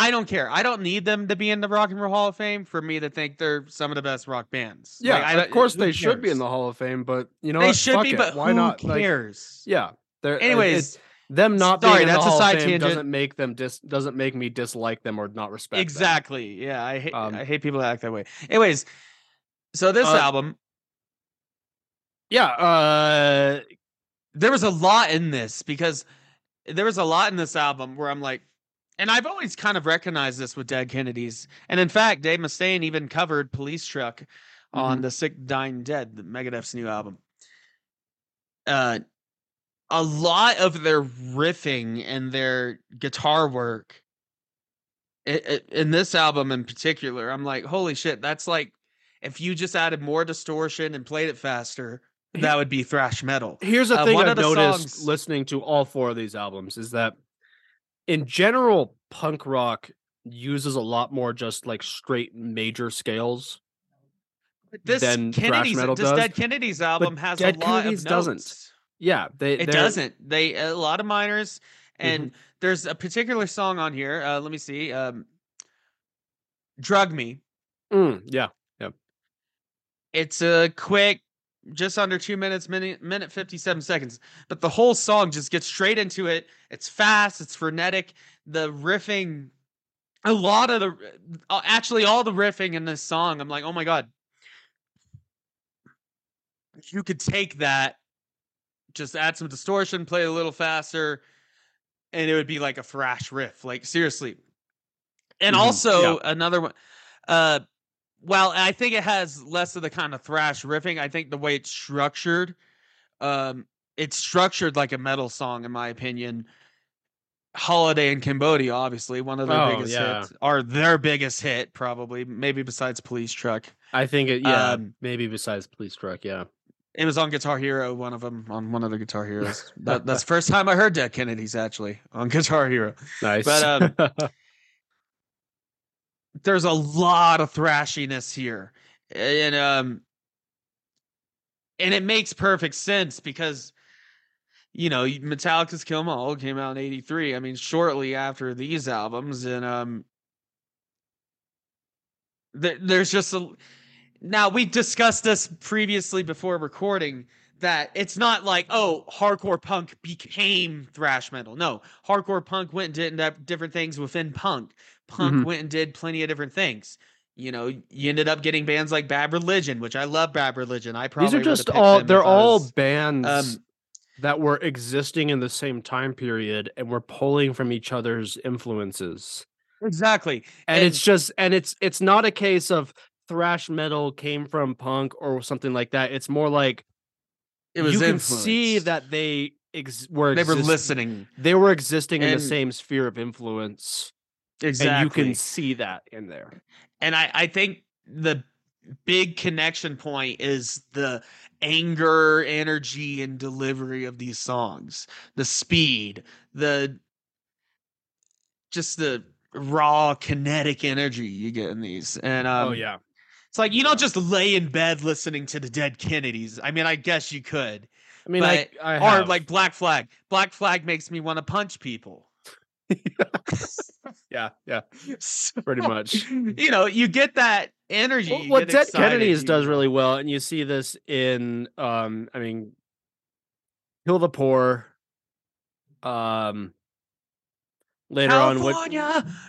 I don't care. I don't need them to be in the Rock and Roll Hall of Fame for me to think they're some of the best rock bands. Yeah, Like, I of course they should be in the Hall of Fame, but you know They what? should Fuck be, it. but why not? Like, cares? yeah. There, it- Anyways, them not sorry, being in the that's a Hall side of Fame tangent. doesn't make them dis doesn't make me dislike them or not respect them. Exactly. Yeah, I hate Um, I hate people that act that way. Anyways, so this Uh, album Yeah, uh there was a lot in this because there was a lot in this album where I'm like, and I've always kind of recognized this with Dead Kennedys. And in fact, Dave Mustaine even covered Police Truck on the Sick Dying Dead, the Megadeth's new album. Uh a lot of their riffing and their guitar work i- i- in this album in particular, I'm like, holy shit, that's like if you just added more distortion and played it faster, that would be thrash metal. here's the Uh, thing I've noticed songs- listening to all four of these albums is that in general, punk rock uses a lot more just like straight major scales. This than Kennedy's metal this does, Dead Kennedys album has Dead a lot Kennedys of doesn't. Yeah, they It doesn't. They a lot of minors, Mm-hmm. and there's a particular song on here. Uh, let me see. Um, Drug Me. Mm, yeah. It's a quick, just under two minutes, minute minute fifty seven seconds. But the whole song just gets straight into it. It's fast. It's frenetic. The riffing, a lot of the, uh, actually all the riffing in this song. I'm like, oh my god. You could take that, just add some distortion, play it a little faster, and it would be like a thrash riff. Like seriously. And Mhm, also another one. Uh, well, I think it has less of the kind of thrash riffing. I think the way it's structured, um, it's structured like a metal song, in my opinion. Holiday in Cambodia, obviously, one of their Oh, biggest yeah. hits, or their biggest hit, probably, maybe besides Police Truck. I think it yeah, Um, maybe besides Police Truck, yeah. It was on Guitar Hero, one of them, on one of the Guitar Heroes. that, that's the first time I heard Dead Kennedys, actually, on Guitar Hero. Nice. But, um, there's a lot of thrashiness here and um and it makes perfect sense because you know metallica's kill 'em all came out in 83 i mean shortly after these albums and um there, there's just a now we discussed this previously before recording that it's not like oh hardcore punk became thrash metal. No hardcore punk went and did different things within punk punk Mhm. went and did plenty of different things. You know you ended up getting bands like bad religion which i love bad religion. I probably These are just all they're all was- bands um, that were existing in the same time period and were pulling from each other's influences. exactly. And, it's just and it's it's not a case of thrash metal came from punk or something like that. It's more like it was you can see that they ex- were they were listening. they were existing in the same sphere of influence exactly and you can see that in there and I, I think the big connection point is the anger, energy, and delivery of these songs. The speed, the just the raw kinetic energy you get in these. And um, oh yeah it's like you don't just lay in bed listening to the Dead Kennedys. I mean, I guess you could, i mean but- I, I or like Black Flag. Black Flag makes me want to punch people. yeah yeah pretty much You know, you get that energy. Well, what Dead Kennedys you- does really well, and you see this in um, I mean, Kill the Poor. Um, later on, what?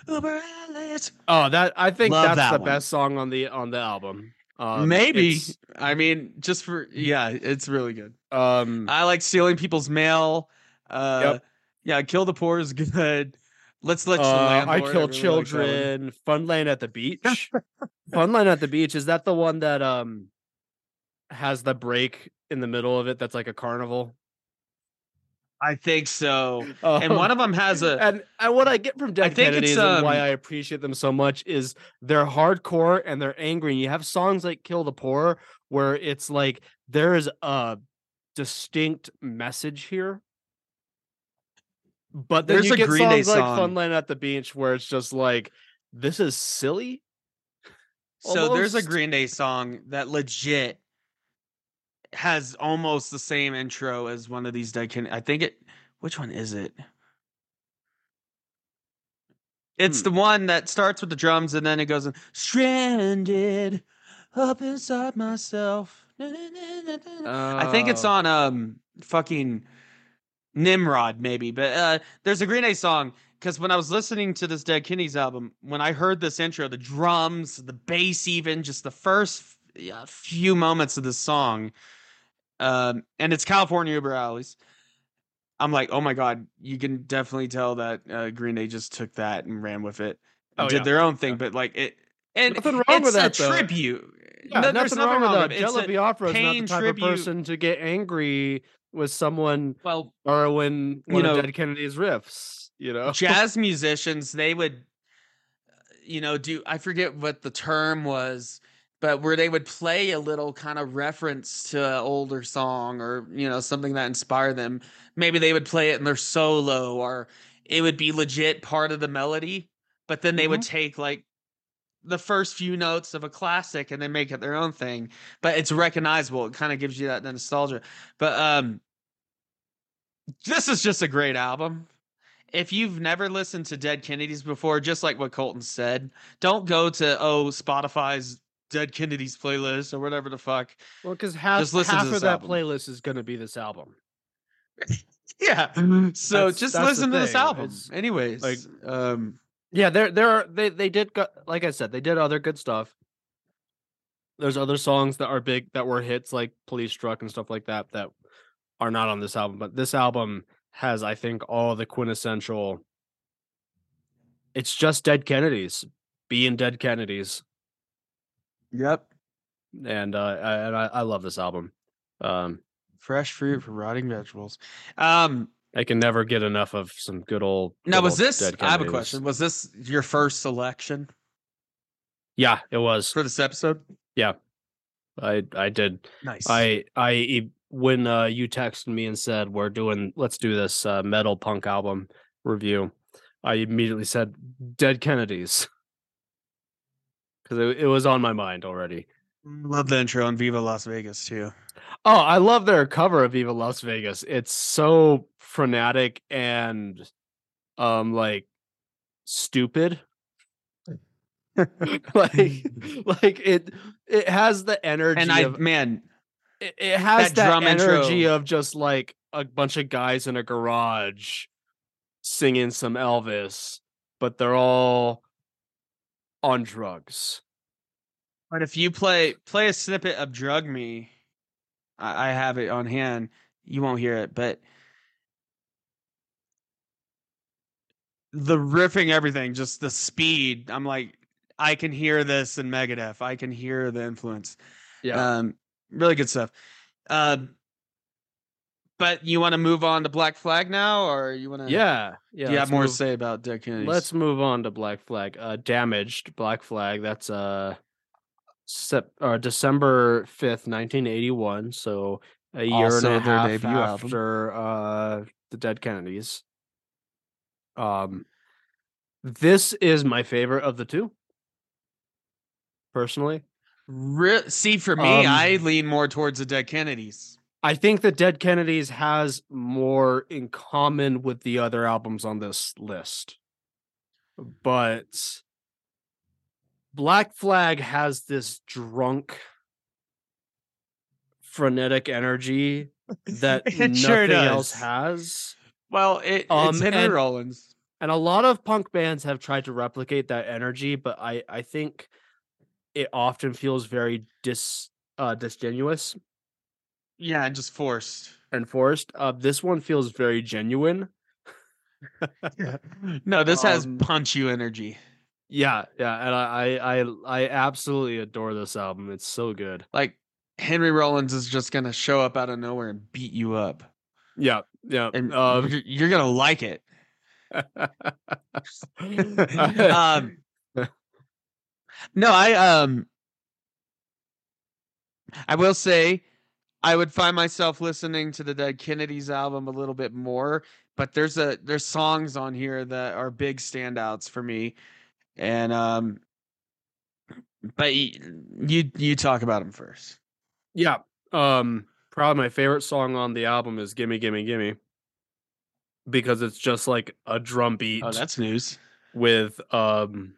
Uber Alles. Oh, that I think Love that's that the one. best song on the on the album. Um, Maybe. I mean, just for yeah, it's really good. Um, I like stealing people's mail. Uh Yep. Yeah, kill the poor is good. Let's let uh, I kill really like children. Funland at the beach. Funland at the beach is that the one that um has the break in the middle of it? That's like a carnival. I think so. And Um, one of them has a and, and what I get from Dead think it's, Kennedys and why um, I appreciate them so much is they're hardcore and they're angry. And you have songs like Kill the Poor where it's like there is a distinct message here. But then There's you a get Green Day songs like song. Funland at the Beach where it's just like this is silly. So there's a. Green Day song that legit has almost the same intro as one of these Dead Kennedy. I think it. Which one is it? It's Hmm. the one that starts with the drums and then it goes in, stranded up inside myself. Na, na, na, na, na." I think it's Oh. on um fucking Nimrod maybe, but uh there's a Green Day song because when I was listening to this Dead Kennedys album, when I heard this intro, the drums, the bass, even just the first f- yeah, few moments of the song, um, and it's California Uber Alles. I'm like, oh my god, you can definitely tell that uh, Green Day just took that and ran with it, and Oh, did yeah. their own thing. Yeah. But like it, and Nothing wrong it's with that, a though. tribute. Yeah, No, there's nothing wrong with that. it. Jello It's a- Biafra is not the pain type tribute- of person to get angry with someone well, or when You know, of Dead Kennedy's riffs. You know, jazz musicians they would you know do i forget what the term was but where they would play a little kind of reference to an older song or you know something that inspired them maybe they would play it in their solo or it would be legit part of the melody but then they would mm-hmm. take like the first few notes of a classic and they make it their own thing but it's recognizable it kind of gives you that nostalgia but um this is just a great album if you've never listened to Dead Kennedys before, just like what Colton said, don't go to oh Spotify's Dead Kennedys playlist or whatever the fuck. well, because half Just listen to half of that album. playlist is going to be this album. Yeah. So. That's- just that's listen to this album. It's, Anyways, like- um Yeah, there there are they they did go, like I said they did other good stuff. There's other songs that are big that were hits like Police Truck and stuff like that that are not on this album, but this album has I think all the quintessential it's just Dead Kennedys being Dead Kennedys Yep. and uh I, and I, I love this album. Um Fresh fruit for rotting vegetables. Um I can never get enough of some good old now good was old this I have a question. Was this your first selection Yeah, it was. for this episode? Yeah, I I did Nice. I I when uh, you texted me and said we're doing let's do this uh, metal punk album review, I immediately said Dead Kennedys because it, it was on my mind already. love the intro on Viva Las Vegas too. Oh, I love their cover of Viva Las Vegas. It's so frenetic and um like stupid. like like it it has the energy And I of man, it, it has That that, energy intro. of just like a bunch of guys in a garage singing some Elvis, but they're all on drugs. But if you play play a snippet of "Drug Me," I, I have it on hand. You won't hear it, but the riffing, everything, just the speed. I'm like, I can hear this in Megadeth. I can hear the influence. Yeah. Um, really good stuff. Um, but you want to move on to Black Flag now, or you want to? yeah, yeah. Do you have more to say about Dead Kennedys? Let's move on to Black Flag. Uh, damaged Black Flag. That's uh, sep- uh December fifth, nineteen eighty one. So a year Also and a half debut album. after uh the Dead Kennedys. Um, this is my favorite of the two. Personally, Re- See, for me, Um, I lean more towards the Dead Kennedys. I think the Dead Kennedys has more in common with the other albums on this list. But Black Flag has this drunk frenetic energy that nothing sure else has. Well, it, Um, it's Henry Rollins. And a lot of punk bands have tried to replicate that energy, but I I think it often feels very dis uh disingenuous Yeah, just forced. and forced. Uh this one feels very genuine. No, this has Um, punch you energy. Yeah, yeah, and I, I I I absolutely adore this album. It's so good. Like Henry Rollins is just gonna show up out of nowhere and beat you up, Yeah, yeah. and um, you're, you're gonna like it. um, no, I um, I will say, I would find myself listening to the Dead Kennedys album a little bit more, but there's a there's songs on here that are big standouts for me, and um, but you you talk about them first. yeah. Um, probably my favorite song on the album is "Gimme, Gimme, Gimme," because it's just like a drum beat Oh, that's news. with um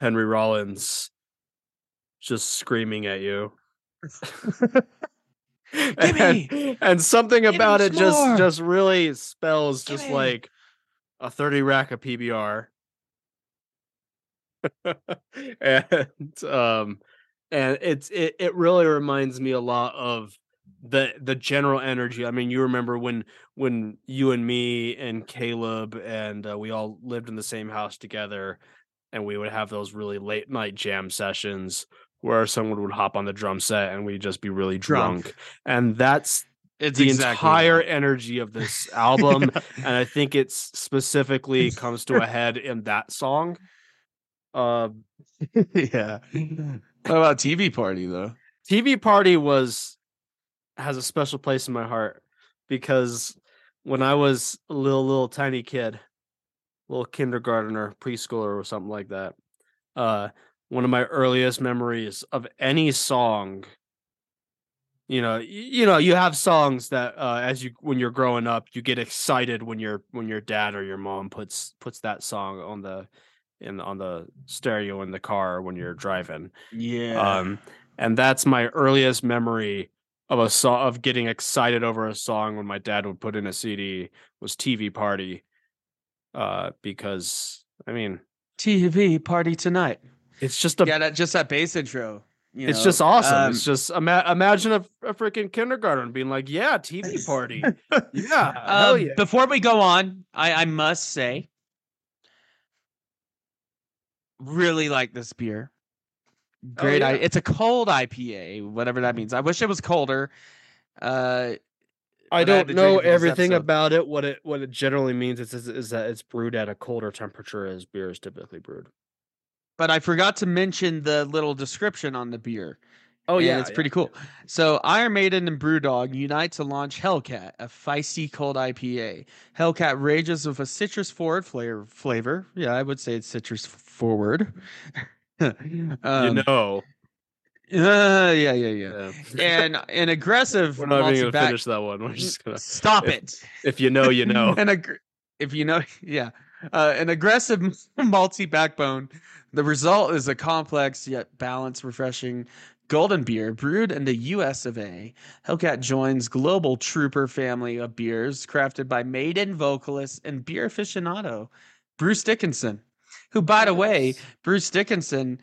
Henry Rollins just screaming at you. And, and something Give about it just more! just really spells just Gimme! like a 30 rack of PBR. and um and it's it, it really reminds me a lot of the the general energy. I mean, you remember when when you and me and Caleb and uh, we all lived in the same house together, and we would have those really late night jam sessions where someone would hop on the drum set and we'd just be really Drunk. drunk. And that's It's the exactly entire that. energy of this album, and I think it's specifically comes to a head in that song. Uh, yeah. What about TV party though? TV Party was has a special place in my heart because when I was a little little tiny kid, little kindergartner, preschooler or something like that, uh one of my earliest memories of any song you know you know you have songs that uh as you when you're growing up you get excited when your when your dad or your mom puts puts that song on the in on the stereo in the car when you're driving Yeah. um and that's my earliest memory of a song of getting excited over a song when my dad would put in a cd was tv party uh because i mean TV party tonight. it's just a yeah, that just that bass intro. you it's know, just awesome um, it's just ima- imagine a, a freaking kindergarten being like yeah tv party yeah hell Um, yeah Before we go on, I, I must say, really like this beer. Great, I, yeah. it's a cold IPA, whatever that means. I wish it was colder. Uh, I I don't to know drink it for this everything episode. about it. What it what it generally means is, is is that it's brewed at a colder temperature as beer is typically brewed. but I forgot to mention the little description on the beer. Oh and it's pretty cool. So Iron Maiden and Brewdog unite to launch Hellcat, a feisty cold IPA. Hellcat rages with a citrus forward flavor. Flavor, yeah, I would say it's citrus forward. um, you know. uh, yeah, yeah, yeah. Yeah. And an aggressive. We're not even gonna back- finish that one. We're just gonna Stop if- it. if you know, you know. and ag- if you know, yeah, uh, an aggressive multi backbone. The result is a complex yet balanced, refreshing golden beer brewed in the U.S. of A. Hellcat joins global trooper family of beers crafted by maiden vocalist and beer aficionado Bruce Dickinson, who, by the way, Bruce Dickinson,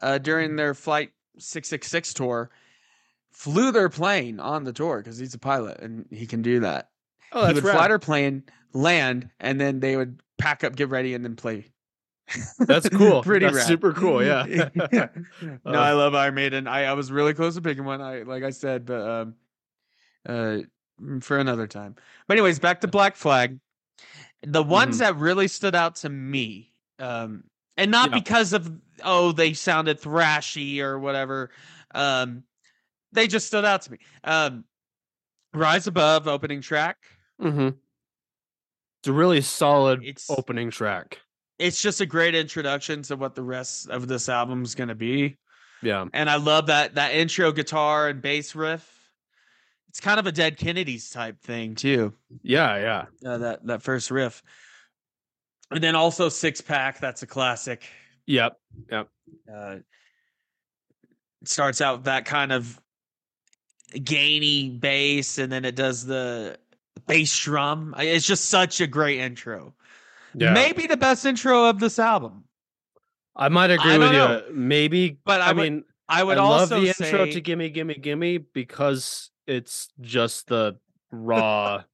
uh, during their Flight 666 tour, flew their plane on the tour because he's a pilot and he can do that Oh, he would rad. fly their plane, land, and then they would pack up, get ready, and then play. That's cool. Pretty That's rad. super cool, yeah. no, Uh, I love Iron Maiden. I, I was really close to picking one. I like I said, but um, uh, mm, for another time. But anyways, back to Black Flag. The ones Mhm. that really stood out to me, um, and not Yeah. because of oh they sounded thrashy or whatever, um, they just stood out to me. Um, Rise Above opening track. Mhm. It's a really solid It's- opening track. it's just a great introduction to what the rest of this album is going to be Yeah. and i love that that intro guitar and bass riff it's kind of a dead kennedys type thing too Yeah, yeah. uh, that that first riff and then also six pack that's a classic Yep. Yep. Uh, it starts out that kind of gainy bass and then it does the bass drum it's just such a great intro Yeah. maybe the best intro of this album I might agree I with you. Maybe But I I, would mean i would I love also the intro say to Gimme Gimme Gimme because it's just the raw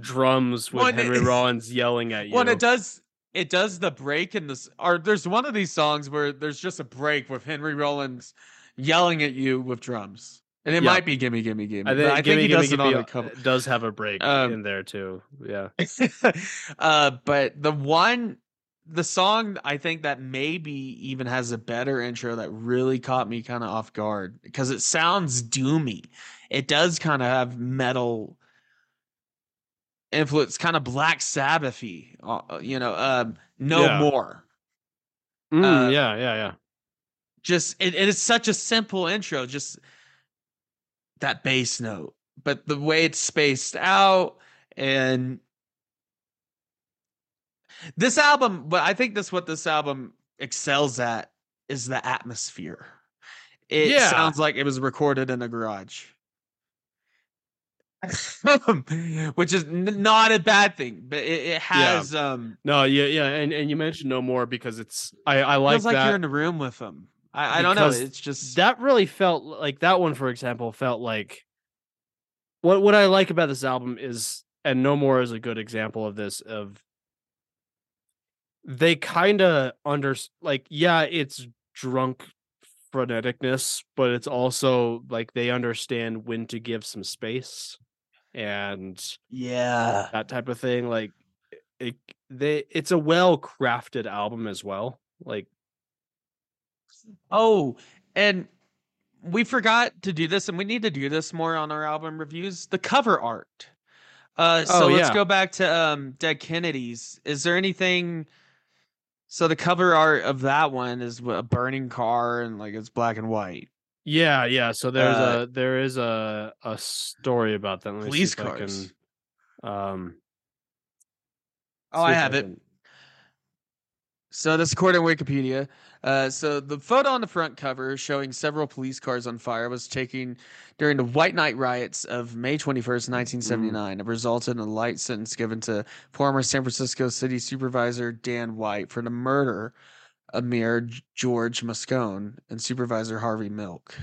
drums with Well, Henry it- Rollins yelling at you. Well, it does it does the break in this or there's one of these songs where there's just a break with Henry Rollins yelling at you with drums. And it might be gimme gimme gimme. I think, I Gimme he Gimme does Gimme on the cover. uh, does have a break Um, in there too. Yeah. uh but the one the song I think that maybe even has a better intro that really caught me kind of off guard because it sounds doomy. It does kind of have metal influence, kind of Black Sabbathy. uh, You know, um, no Yeah. more. Mm, Uh, yeah, yeah, yeah. Just it, it is such a simple intro, just that bass note, but the way it's spaced out and this album, but I think that's what this album excels at is the atmosphere. It Yeah. sounds like it was recorded in a garage. Which is n- not a bad thing, but it, it has um No, yeah, yeah, and, and you mentioned no more because it's I I like feels like that. you're in the room with them. I, I don't know. It's just that really felt like that one, for example, felt like what what I like about this album is, and No More is a good example of this. Of they kind of under like, yeah, it's drunk freneticness, but it's also like they understand when to give some space and Yeah. that type of thing. Like it, they, it's a well crafted album as well. Like, Oh, and we forgot to do this, and we need to do this more on our album reviews. The cover art. Uh, so Oh, let's go back to um, Dead Kennedys. Is there anything? So the cover art of that one is a burning car, and like it's black and white. Yeah, yeah. So there's Uh, a there is a a story about that. Let me see Police I cars. can, um, Oh, I have it. can- So this according to Wikipedia. Uh, so the photo on the front cover showing several police cars on fire was taken during the White Night riots of May 21st, 1979. It resulted in a light sentence given to former San Francisco City Supervisor Dan White for the murder Mayor George Moscone and Supervisor Harvey Milk.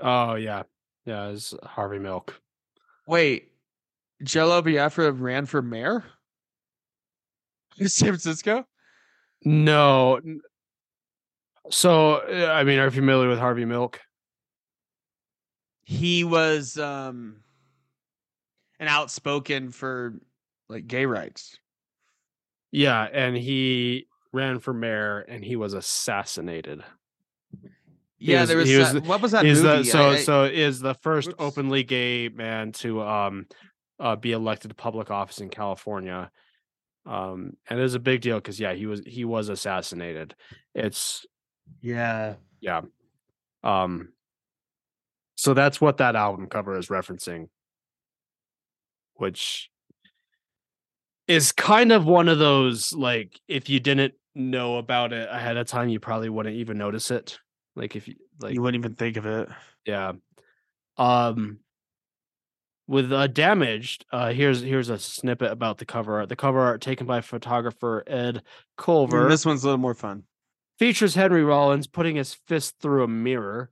Oh yeah, yeah. It's Harvey Milk. Wait, Jello Biafra ran for mayor? in San Francisco? No. So uh, I mean, are you familiar with Harvey Milk? he was um an outspoken for like gay rights. Yeah, and he ran for mayor, and he was assassinated. He Yeah, was- there was, was that, what was that is movie? the so I- so is the first Whoops. openly gay man to um uh be elected to public office in California. Um and it was a big deal because yeah, he was he was assassinated. It's yeah. yeah. Um so that's what that album cover is referencing. Which is kind of one of those like if you didn't know about it ahead of time, you probably wouldn't even notice it. Like if you like you wouldn't even think of it. yeah. Um with uh damaged, uh here's here's a snippet about the cover art. The cover art taken by photographer Ed Colver This one's a little more fun. features Henry Rollins putting his fist through a mirror.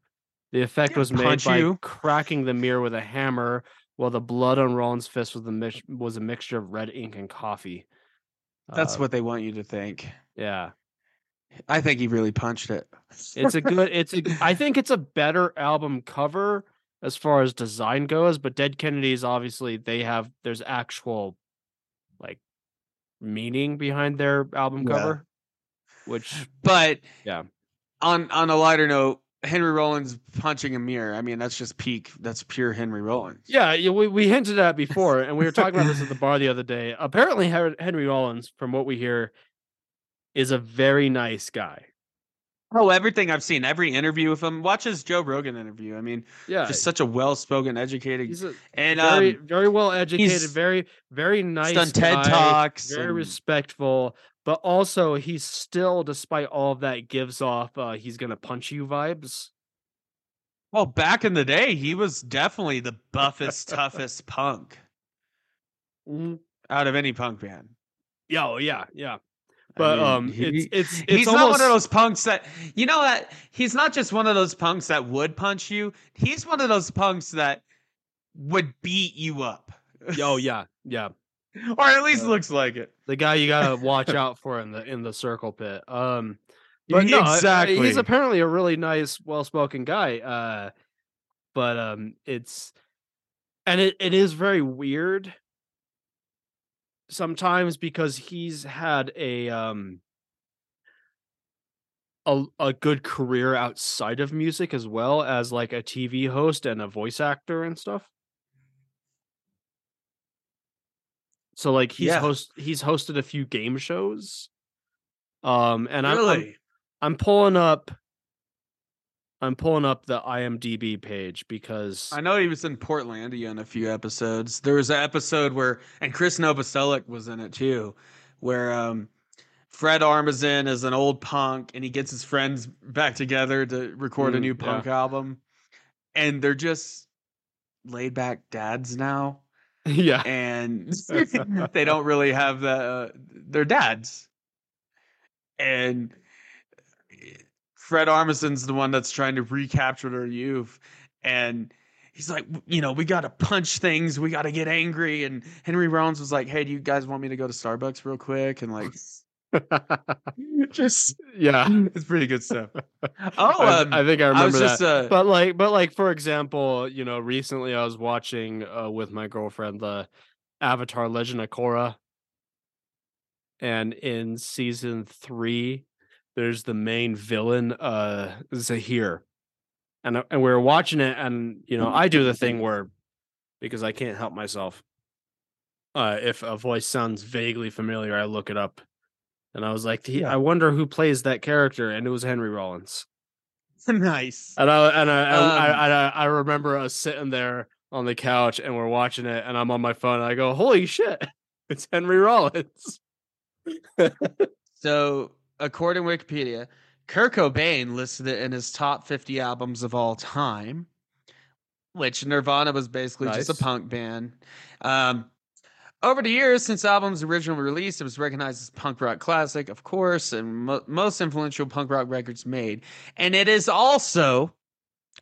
The effect was made by you. cracking the mirror with a hammer, while the blood on Rollins' fist was a mix- was a mixture of red ink and coffee. That's Uh, what they want you to think. yeah. I think he really punched it. It's a good. It's a. I think it's a better album cover as far as design goes. But Dead Kennedys, obviously, they have there's actual like meaning behind their album Yeah. cover, which But Yeah. On on a lighter note, Henry Rollins punching a mirror. I mean, that's just peak. That's pure Henry Rollins. yeah, we we hinted at before, and we were talking about this at the bar the other day. Apparently, Henry Rollins, from what we hear, is a very nice guy. Oh, everything I've seen, every interview with him. Watch his Joe Rogan interview. I mean, Yeah, just such a well-spoken, educated, he's a and very um, very well educated, very very nice. he's done TED guy. talks. very and- respectful but also he's still despite all of that gives off uh he's gonna punch you vibes. Well, back in the day, he was definitely the buffest, toughest punk. Out of any punk band. yeah oh, yeah yeah. I but mean, um he- it's it's it's he's almost not one of those punks that you know that he's not just one of those punks that would punch you. He's one of those punks that would beat you up, oh yeah yeah or at least Uh, looks like it. the guy you gotta watch out for in the in the circle pit um but no, exactly. he's apparently a really nice well-spoken guy uh but um it's and it, it is very weird sometimes because he's had a um a, a good career outside of music as well as like a TV host and a voice actor and stuff. So like he's Yeah. host he's hosted a few game shows. Um and I'm- I'm. I'm pulling up I'm pulling up the IMDb page because I know he was in Portlandia in a few episodes. There was an episode where, and Krist Novoselic was in it too, where um, Fred Armisen is an old punk and he gets his friends back together to record a Mm, new yeah. punk album, and they're just laid back dads now, yeah. and they don't really have the uh, they're dads, and Fred Armisen's the one that's trying to recapture their youth, and he's like, you know, we got to punch things, we got to get angry. And Henry Rollins was like, hey, do you guys want me to go to Starbucks real quick? And like, just yeah. it's pretty good stuff. Oh, I, um, I think I remember I that. just uh, but like but like for example you know recently i was watching uh, with my girlfriend the avatar legend of korra and in season three there's the main villain uh zaheer and uh, and we were watching it and you know i do the thing where because i can't help myself uh if a voice sounds vaguely familiar i look it up and i was like "He- Yeah. i wonder who plays that character and it was henry rollins nice. and I and I, Um, I, I I remember us sitting there on the couch and we're watching it, and I'm on my phone. And I go, "Holy shit! It's Henry Rollins." So, according to Wikipedia, Kurt Cobain listed it in his top 50 albums of all time, which Nirvana was basically just a punk band. Um, over the years, since the album's original release, it was recognized as punk rock classic, of course, and mo- most influential punk rock records made. And it is also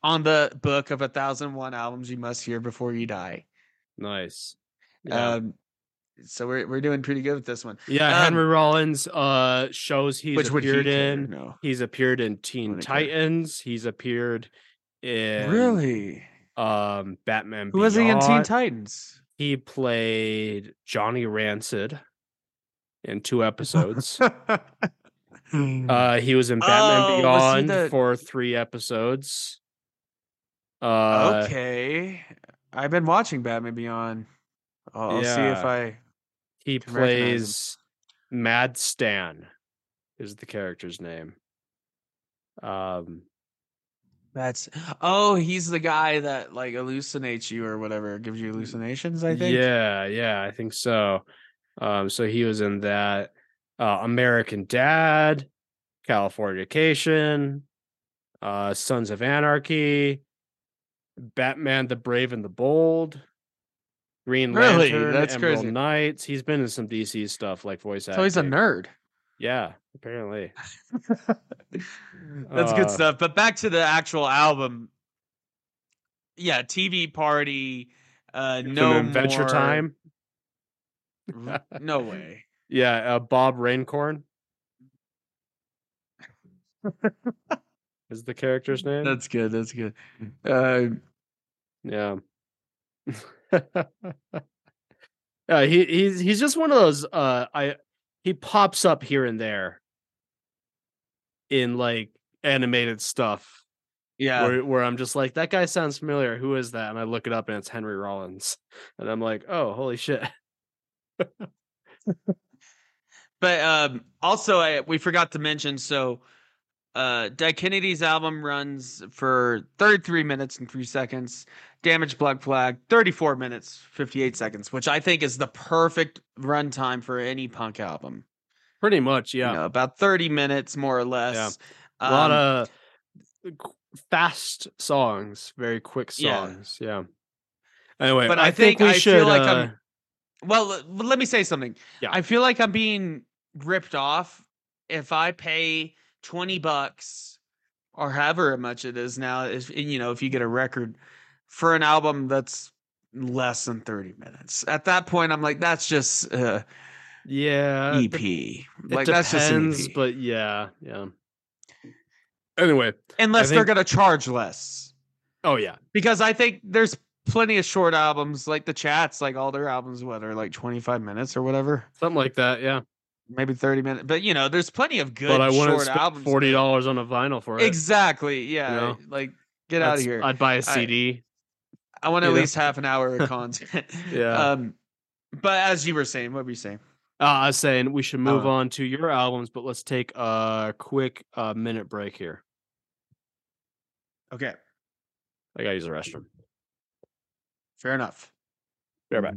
on the book of a thousand one albums you must hear before you die. nice. Yeah, Um, so we're we're doing pretty good with this one. yeah. um, Henry Rollins uh shows he's Which he appeared care? in. No. He's appeared in Teen. Titans. He's appeared in Really? um Batman. Who was he in Teen Titans? He played Johnny Rancid in two episodes. Uh, he was in Batman Oh, Beyond the- for three episodes. Uh, okay. I've been watching Batman Beyond. I'll, I'll see if I. he can recognize him. plays Mad Stan, is the character's name. Um, That's oh, he's the guy that like hallucinates you or whatever, gives you hallucinations. I think. yeah, yeah, I think so. Um, so he was in that uh, American Dad, Californication, uh, Sons of Anarchy, Batman: The Brave and the Bold. Green Really? Lantern, That's Emerald crazy. Knights. He's been in some DC stuff like voice acting. So he's a nerd. Yeah, apparently. That's good Uh, stuff. But back to the actual album. Yeah, TV party. Uh, no Adventure more- Time. No way. Yeah, uh, Bob Rainicorn is the character's name. That's good. That's good. Uh, yeah. yeah, he he's he's just one of those uh I he pops up here and there in like animated stuff yeah. where where I'm just like that guy sounds familiar. Who is that? And I look it up and it's Henry Rollins. And I'm like, "Oh, holy shit." But um, also, I, we forgot to mention. So, uh, Dead Kennedy's album runs for 33 minutes and three seconds. Damage Black Flag 34 minutes 58 seconds, which I think is the perfect runtime for any punk album. Pretty much, yeah. You know, about 30 minutes more or less. a lot Um, of fast songs, very quick songs. Yeah. Anyway, But I, I think, think- we I should. feel like uh, I'm- Well, let me say something. Yeah. I feel like I'm being ripped off if I pay 20 bucks or however much it is now. If you know, if you get a record for an album that's less than 30 minutes, at that point, I'm like, that's just uh, yeah, EP. it like depends, that's just an EP. but yeah, yeah. Anyway, unless they're gonna charge less. oh yeah, Because I think there's plenty of short albums, like the chats, like all their albums, what are like 25 minutes or whatever. something like that. Yeah, maybe 30 minutes but you know there's plenty of good but I wouldn't short spend albums forty man. dollars on a vinyl for it. exactly yeah know? like get out of here I'd buy a CD. I want you at know? least half an hour of content Yeah. um but as you were saying what were you saying Uh, I was saying we should move Oh. on to your albums, but let's take a quick uh, minute break here. okay I gotta use the restroom. fair enough right back.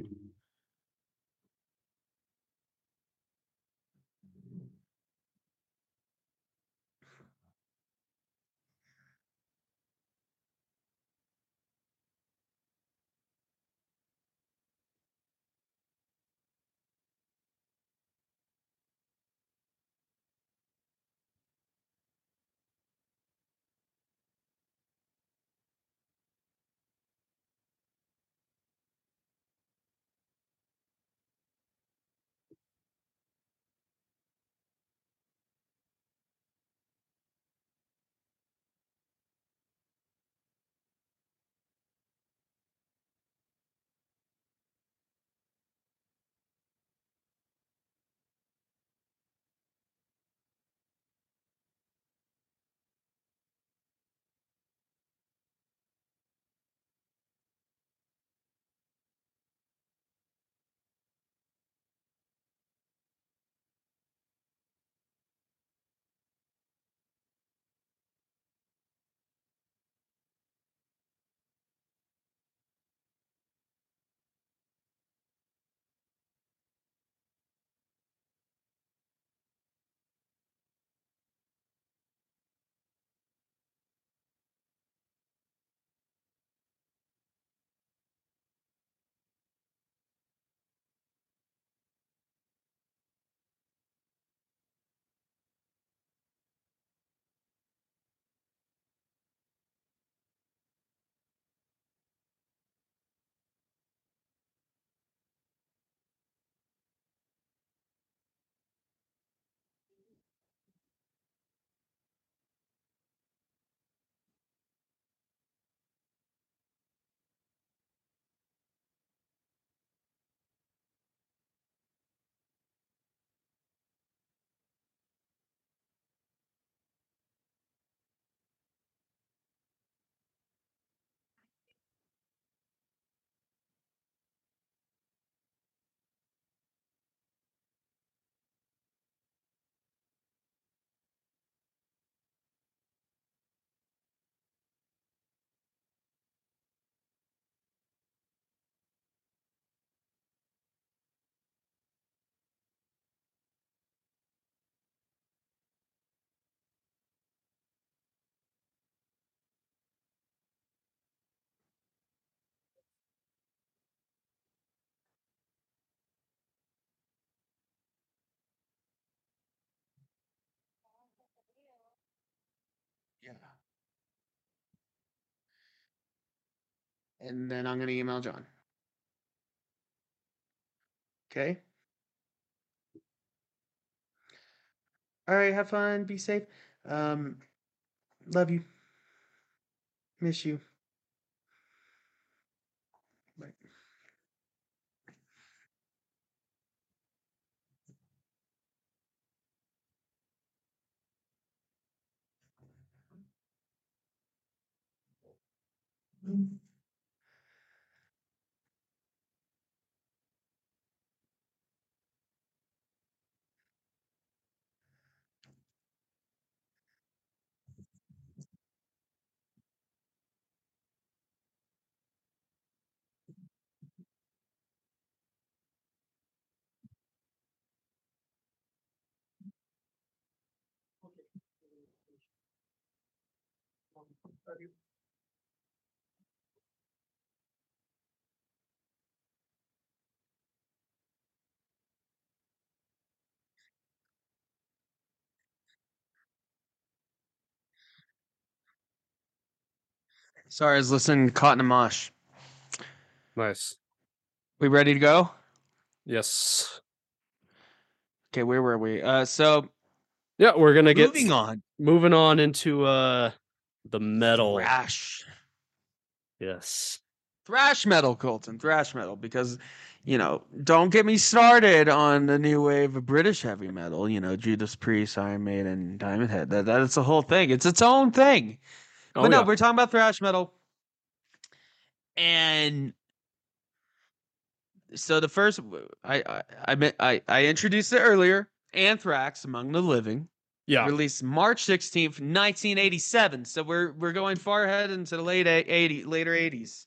And then I'm gonna email John. Okay. All right, have fun, be safe. Um, love you. Miss you. Bye. Sorry, I was listening to Caught in a Mosh. Nice. We ready to go? Yes. Okay, where were we? Uh, so Yeah, we're gonna get moving on. moving on into uh the metal. Thrash, Yes. thrash metal, Colton, thrash metal, because you know, don't get me started on the new wave of British heavy metal. You know, Judas Priest, Iron Maiden, Diamond Head. That that's the whole thing. It's its own thing. Oh, but no, yeah. we're talking about thrash metal. And so the first I I I meant- I, I introduced it earlier. Anthrax Among the Living, yeah. released March 16th, 1987. So we're we're going far ahead into the late eight- 80 later 80s.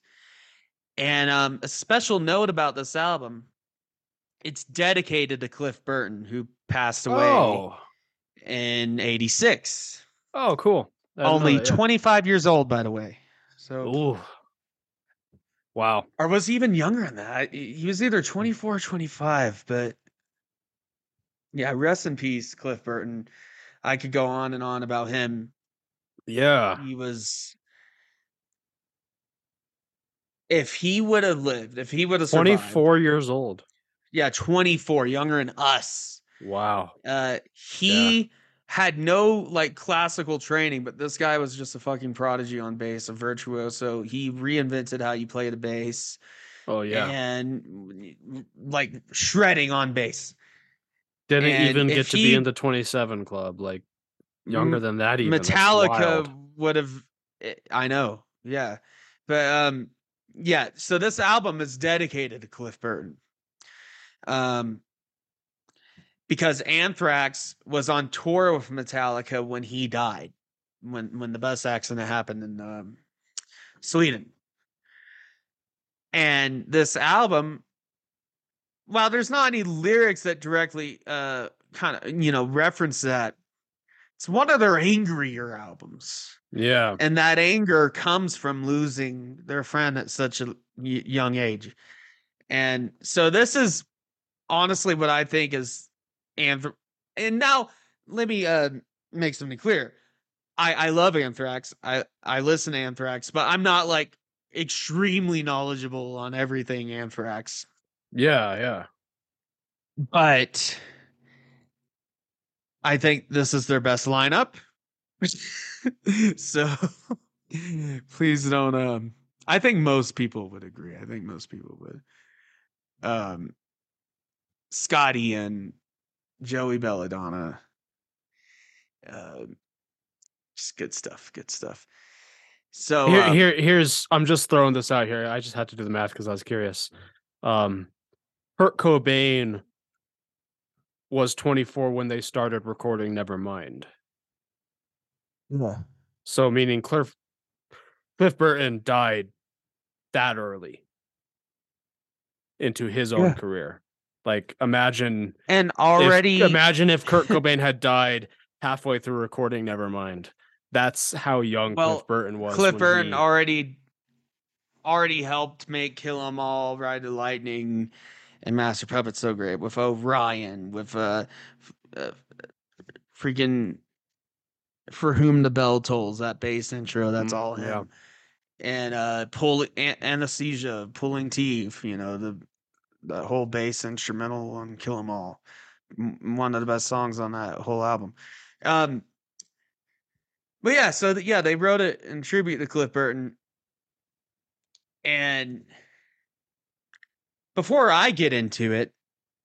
And um, a special note about this album, it's dedicated to Cliff Burton, who passed away Oh. in 86. Oh, cool. Didn't know Only yeah. 25 years old, by the way. So Ooh. Wow. or was he even younger than that? He was either 24 or 25, but yeah, rest in peace, Cliff Burton. I could go on and on about him. Yeah. He was if he would have lived, if he would have survived, 24 years old. yeah, 24, younger than us. Wow. Uh he had no like classical training, but this guy was just a fucking prodigy on bass, a virtuoso. He reinvented how you play the bass. Oh yeah. and like shredding on bass. Didn't and even get to he- be in the 27 club. Like younger than that even. Metallica would have eh, I know. Yeah. But um yeah, so this album is dedicated to Cliff Burton. Um because Anthrax was on tour with Metallica when he died. When when the bus accident happened in um Sweden. And this album while there's not any lyrics that directly uh kind of you know reference that it's one of their angrier albums Yeah. and that anger comes from losing their friend at such a young age and so this is honestly what i think is anthr- and now let me uh make something clear i i love anthrax i i listen to anthrax but i'm not like extremely knowledgeable on everything anthrax Yeah. Yeah. but I think this is their best lineup. so please don't um I think most people would agree. I think most people would. Um Scotty and Joey Belladonna. Uh, just good stuff, good stuff. So here, uh, here, here's. I'm just throwing this out here. I just had to do the math because I was curious. Um, Kurt Cobain was 24 when they started recording Nevermind. yeah. So meaning Cliff Cliff Burton died that early into his own Yeah. career. Like imagine and if- already imagine if Kurt Cobain had died halfway through recording Nevermind. That's how young Well, Cliff Burton was. Cliff Burton he- already already helped make Kill 'Em All, Ride the Lightning, and Master Puppet so great with Orion, with uh, uh freaking For Whom the Bell Tolls, that bass intro, that's Mm, all him. yeah. and uh pull an- anesthesia, pulling teeth, you know, the the whole bass instrumental on Kill 'Em All. One of the best songs on that whole album. Um but yeah, so th- yeah, they wrote it in tribute to Cliff Burton. And before I get into it,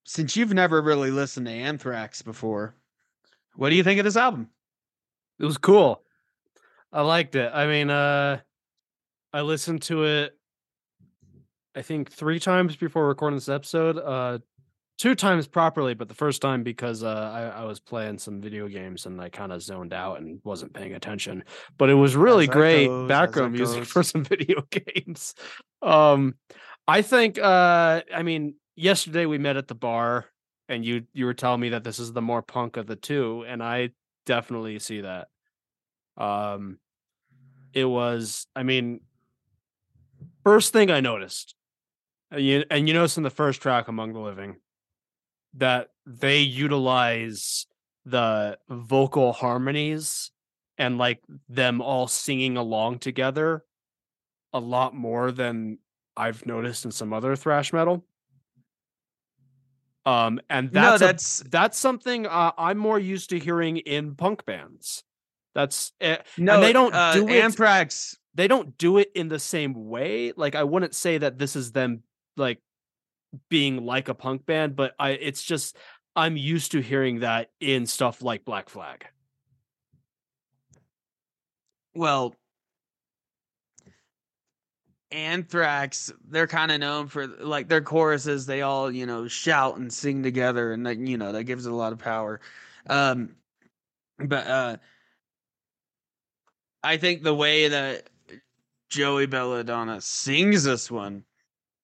since you've never really listened to Anthrax before, what do you think of this album? It was cool. I liked it. I mean, uh I listened to it I think 3 times before recording this episode. Uh two times properly, but the first time because uh I, I was playing some video games and I kind of zoned out and wasn't paying attention. But it was really great goes, background music for some video games. Um I think uh I mean yesterday we met at the bar and you you were telling me that this is the more punk of the two and I definitely see that. Um it was I mean first thing I noticed and you, and you notice in the first track among the living that they utilize the vocal harmonies and like them all singing along together a lot more than I've noticed in some other thrash metal. Um, and No, that's a- that's that's something uh, I'm more used to hearing in punk bands. That's eh, no. they don't uh, do it- Anthrax. they don't do it in the same way. Like I wouldn't say that this is them like being like a punk band, but I it's just I'm used to hearing that in stuff like Black Flag. Well, Anthrax, they're kind of known for like their choruses. They all, you know, shout and sing together, and that you know that gives it a lot of power. Um, but uh, I think the way that Joey Belladonna sings this one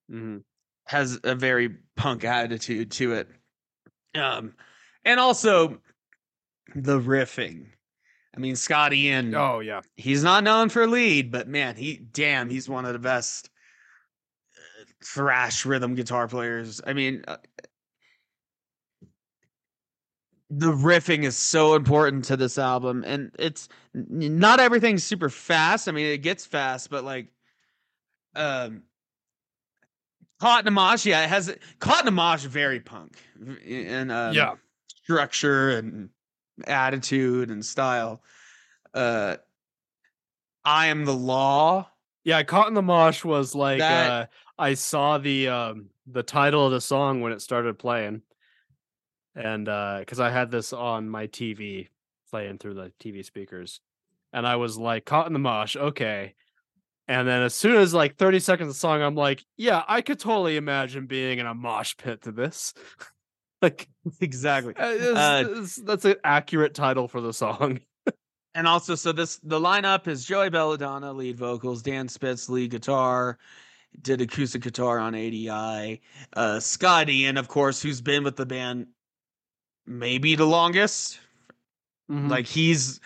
Mm-hmm. has a very punk attitude to it. Um, and also the riffing. I mean, Scotty Ian Oh yeah, he's not known for lead, but man, he damn, he's one of the best uh, thrash rhythm guitar players. I mean, uh, the riffing is so important to this album, and it's not everything's super fast. I mean, it gets fast, but like, um, Caught in a Mosh, yeah, it has Caught in a Mosh very punk, and um, yeah. structure and attitude and style. Uh I am the law. Yeah, Caught in the Mosh was like That- uh I saw the um the title of the song when it started playing. And uh cuz I had this on my TV playing through the TV speakers. And I was like Caught in the Mosh, okay. And then as soon as like 30 seconds of song I'm like, yeah, I could totally imagine being in a mosh pit to this. like Exactly. uh, it's- Uh, it's- that's an accurate title for the song. And also so this the lineup is Joey Belladonna lead vocals, Dan Spitz lead guitar, did acoustic guitar on ADI, uh Scott Ian, of course, who's been with the band maybe the longest. Mhm. Like he's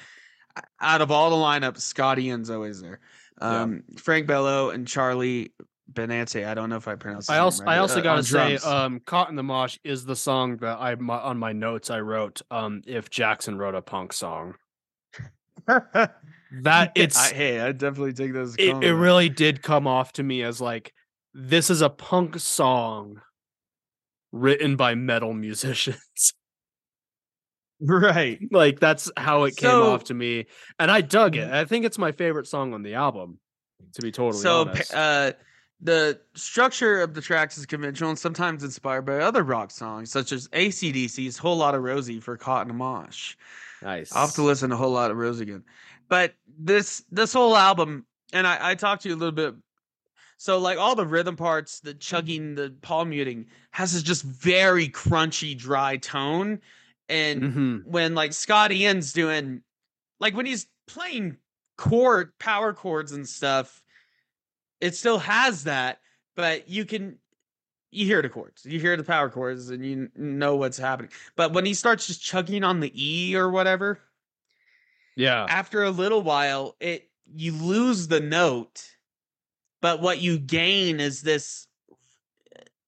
out of all the lineups, Scott Ian's always there. Yeah. Um Frank Bello and Charlie Benante. I don't know if I pronounced. I also right, I also uh, gotta say, um, "Caught in the Mosh" is the song that I my, on my notes I wrote. Um, if Jackson wrote a punk song, that it's I, hey, I definitely take those. it, it really did come off to me as like this is a punk song written by metal musicians. right. like that's how it came So- off to me, and I dug it. I think it's my favorite song on the album. To be totally so honest, uh, the structure of the tracks is conventional and sometimes inspired by other rock songs, such as ACDC's "Whole Lot of Rosie" for Caught in a Mosh. nice. I'll have to listen to a whole lot of Rose again. But this this whole album, and I, I talked to you a little bit. So like all the rhythm parts, the chugging, the palm muting has this just very crunchy, dry tone. And Mhm. when like Scott Ian's doing like when he's playing chord power chords and stuff, it still has that, but you can you hear the chords, you hear the power chords, and you know what's happening. But when he starts just chugging on the E or whatever, Yeah, after a little while, it you lose the note, but what you gain is this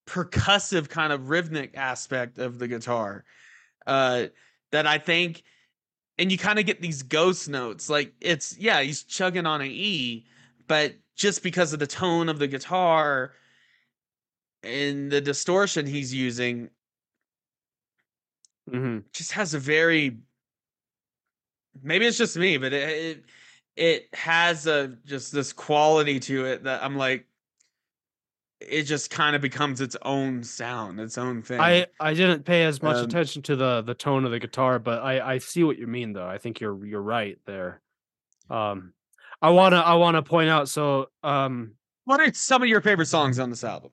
percussive kind of rhythmic aspect of the guitar uh that I think and you kind of get these ghost notes like it's yeah he's chugging on an E but just because of the tone of the guitar and the distortion he's using hmm just has a very maybe it's just me but it it, it has a just this quality to it that i'm like it just kind of becomes its own sound its own thing I I didn't pay as much Um, attention to the the tone of the guitar, but I I see what you mean though. I think you're you're right there. Um, I wanna I wanna point out so um what are some of your favorite songs on this album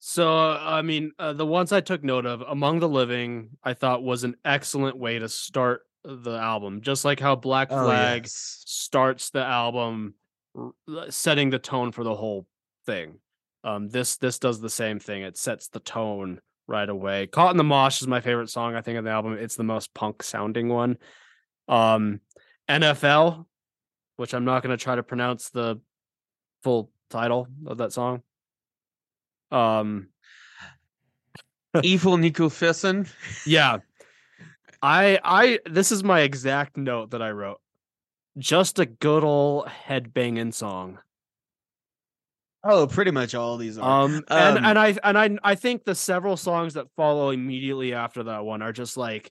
So uh, I mean, uh, the ones I took note of, "Among the Living," I thought was an excellent way to start the album. Just like how Black Oh, Flag starts the album, setting the tone for the whole thing. Um, this this does the same thing. It sets the tone right away. "Caught in the Mosh" is my favorite song. I think of the album. It's the most punk sounding one. Um, NFL, which I'm not going to try to pronounce the full title of that song. Um, Efilnikufesin Yeah. I I this is my exact note that I wrote. Just a good old headbanging song. Oh pretty much all these are Um, and Um, and I and I I think the several songs that follow immediately after that one are just like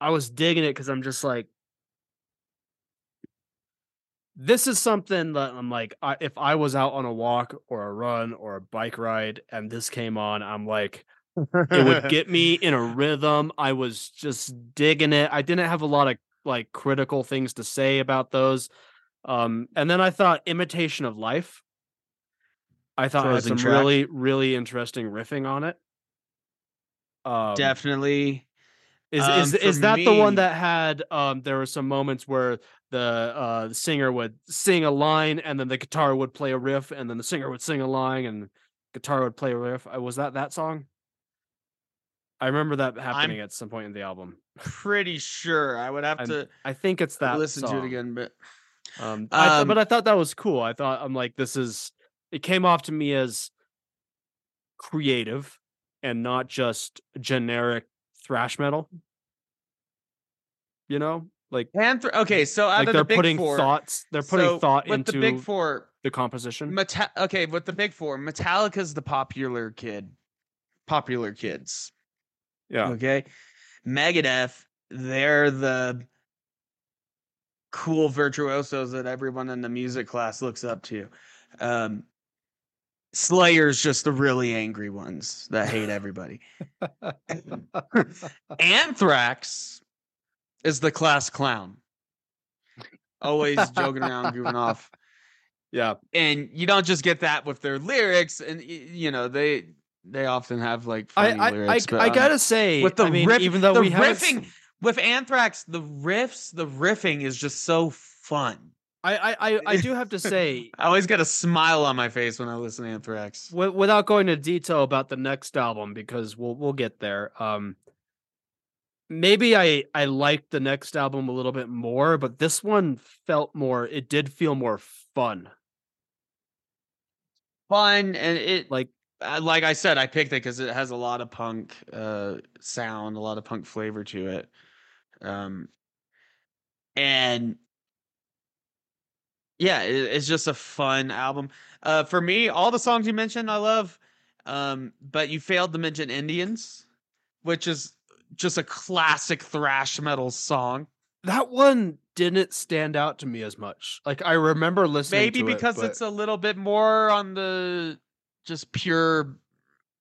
I was digging it cuz I'm just like this is something that I'm like I, if I was out on a walk or a run or a bike ride and this came on I'm like it would get me in a rhythm. I was just digging it. I didn't have a lot of like critical things to say about those. Um, and then I thought Imitation of Life. I thought had Closing some track. really, really interesting riffing on it. Um, definitely is Um, is is that the one that had um there were some moments where the uh the singer would sing a line and then the guitar would play a riff and then the singer would sing a line and guitar would play a riff. Uh, Was that that song? I remember that happening at some point in the album. pretty sure i would have I'm- to I think it's that listen to it again but Um, I th- Um, but I thought that was cool. I thought I'm like this is it came off to me as creative and not just generic thrash metal. You know, like Panther. Okay, so like they're the big putting four, thoughts they're putting so thought with into the big four. the composition. Meta- okay, with the big four, Metallica's the popular kid, popular kids. yeah. Okay, Megadeth, they're the cool virtuosos that everyone in the music class looks up to. Um, Slayer's just the really angry ones that hate everybody. Anthrax is the class clown. Always joking around, goofing off. yeah. And you don't just get that with their lyrics, and you know they they often have like I funny I I, lyrics. but, I um, gotta say with the I mean, riff- even though the we haven't riffing with Anthrax, the riffs, the riffing is just so fun. I, I I do have to say I always get a smile on my face when I listen to Anthrax. wi- without going into detail about the next album because we'll we'll get there. Um, maybe I I liked the next album a little bit more, but this one felt more. It did feel more fun. Fun and it Like uh, like I said, I picked it because it has a lot of punk uh, sound, a lot of punk flavor to it, um, and yeah, it, it's just a fun album. Uh, for me, all the songs you mentioned, I love, um, but you failed to mention Indians, which is just a classic thrash metal song. that one didn't stand out to me as much. Like I remember listening. Maybe to it, because but- it's a little bit more on the just pure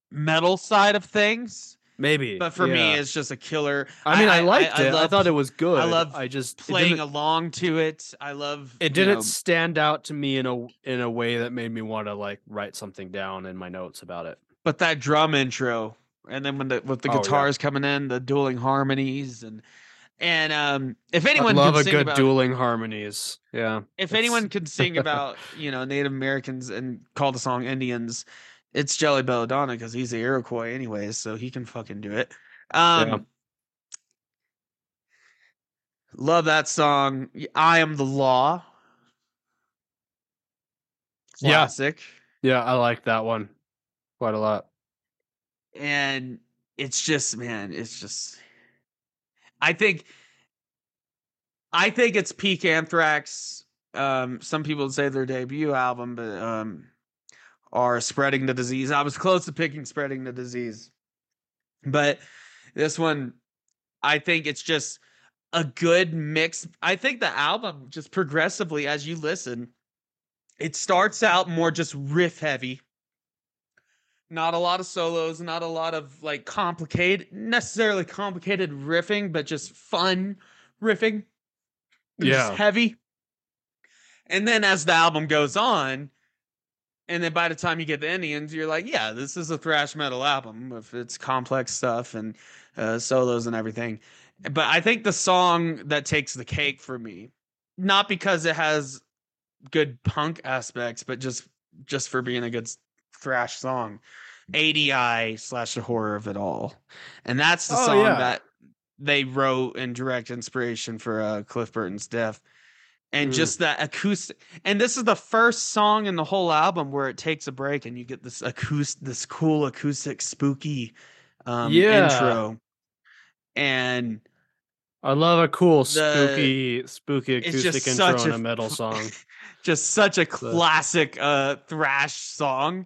metal side of things. Maybe, But for me, it's just a killer. I mean, I, liked it. I, love thought it was good. I love I just playing along to it. I love it didn't know, stand out to me in a in a way that made me want to like write something down in my notes about it. but that drum intro, and then when the with the Oh, yeah. guitars coming in, the dueling harmonies, and and um, if I anyone love can a sing good about, dueling harmonies. Yeah. if it's- anyone can sing about you know Native Americans and call the song Indians, it's Joey Belladonna because he's the Iroquois anyways, so he can fucking do it. Um, Yeah. Love that song. I am the law. Yeah. Classic. Yeah, I like that one quite a lot. and it's just man it's just i think i think it's peak anthrax um, some people would say their debut album, but um, are spreading the disease. I was close to picking spreading the disease, but this one, I think it's just a good mix. I think the album just progressively as you listen, it starts out more just riff heavy. Not a lot of solos, not a lot of like complicated, necessarily complicated riffing, but just fun riffing. Just Yeah. heavy. And then as the album goes on, and then by the time you get the Indians, you're like, yeah, this is a thrash metal album if its complex stuff and uh, solos and everything. But I think the song that takes the cake for me, not because it has good punk aspects, but just just for being a good thrash song, ADI slash the horror of it all, and that's the Oh, song yeah. that they wrote in direct inspiration for uh, Cliff Burton's death. And Mm. just that acoustic, and this is the first song in the whole album where it takes a break, and you get this acoustic, this cool acoustic, spooky um, Yeah. intro. And I love a cool The- spooky spooky acoustic intro in a a metal song. just such a classic uh thrash song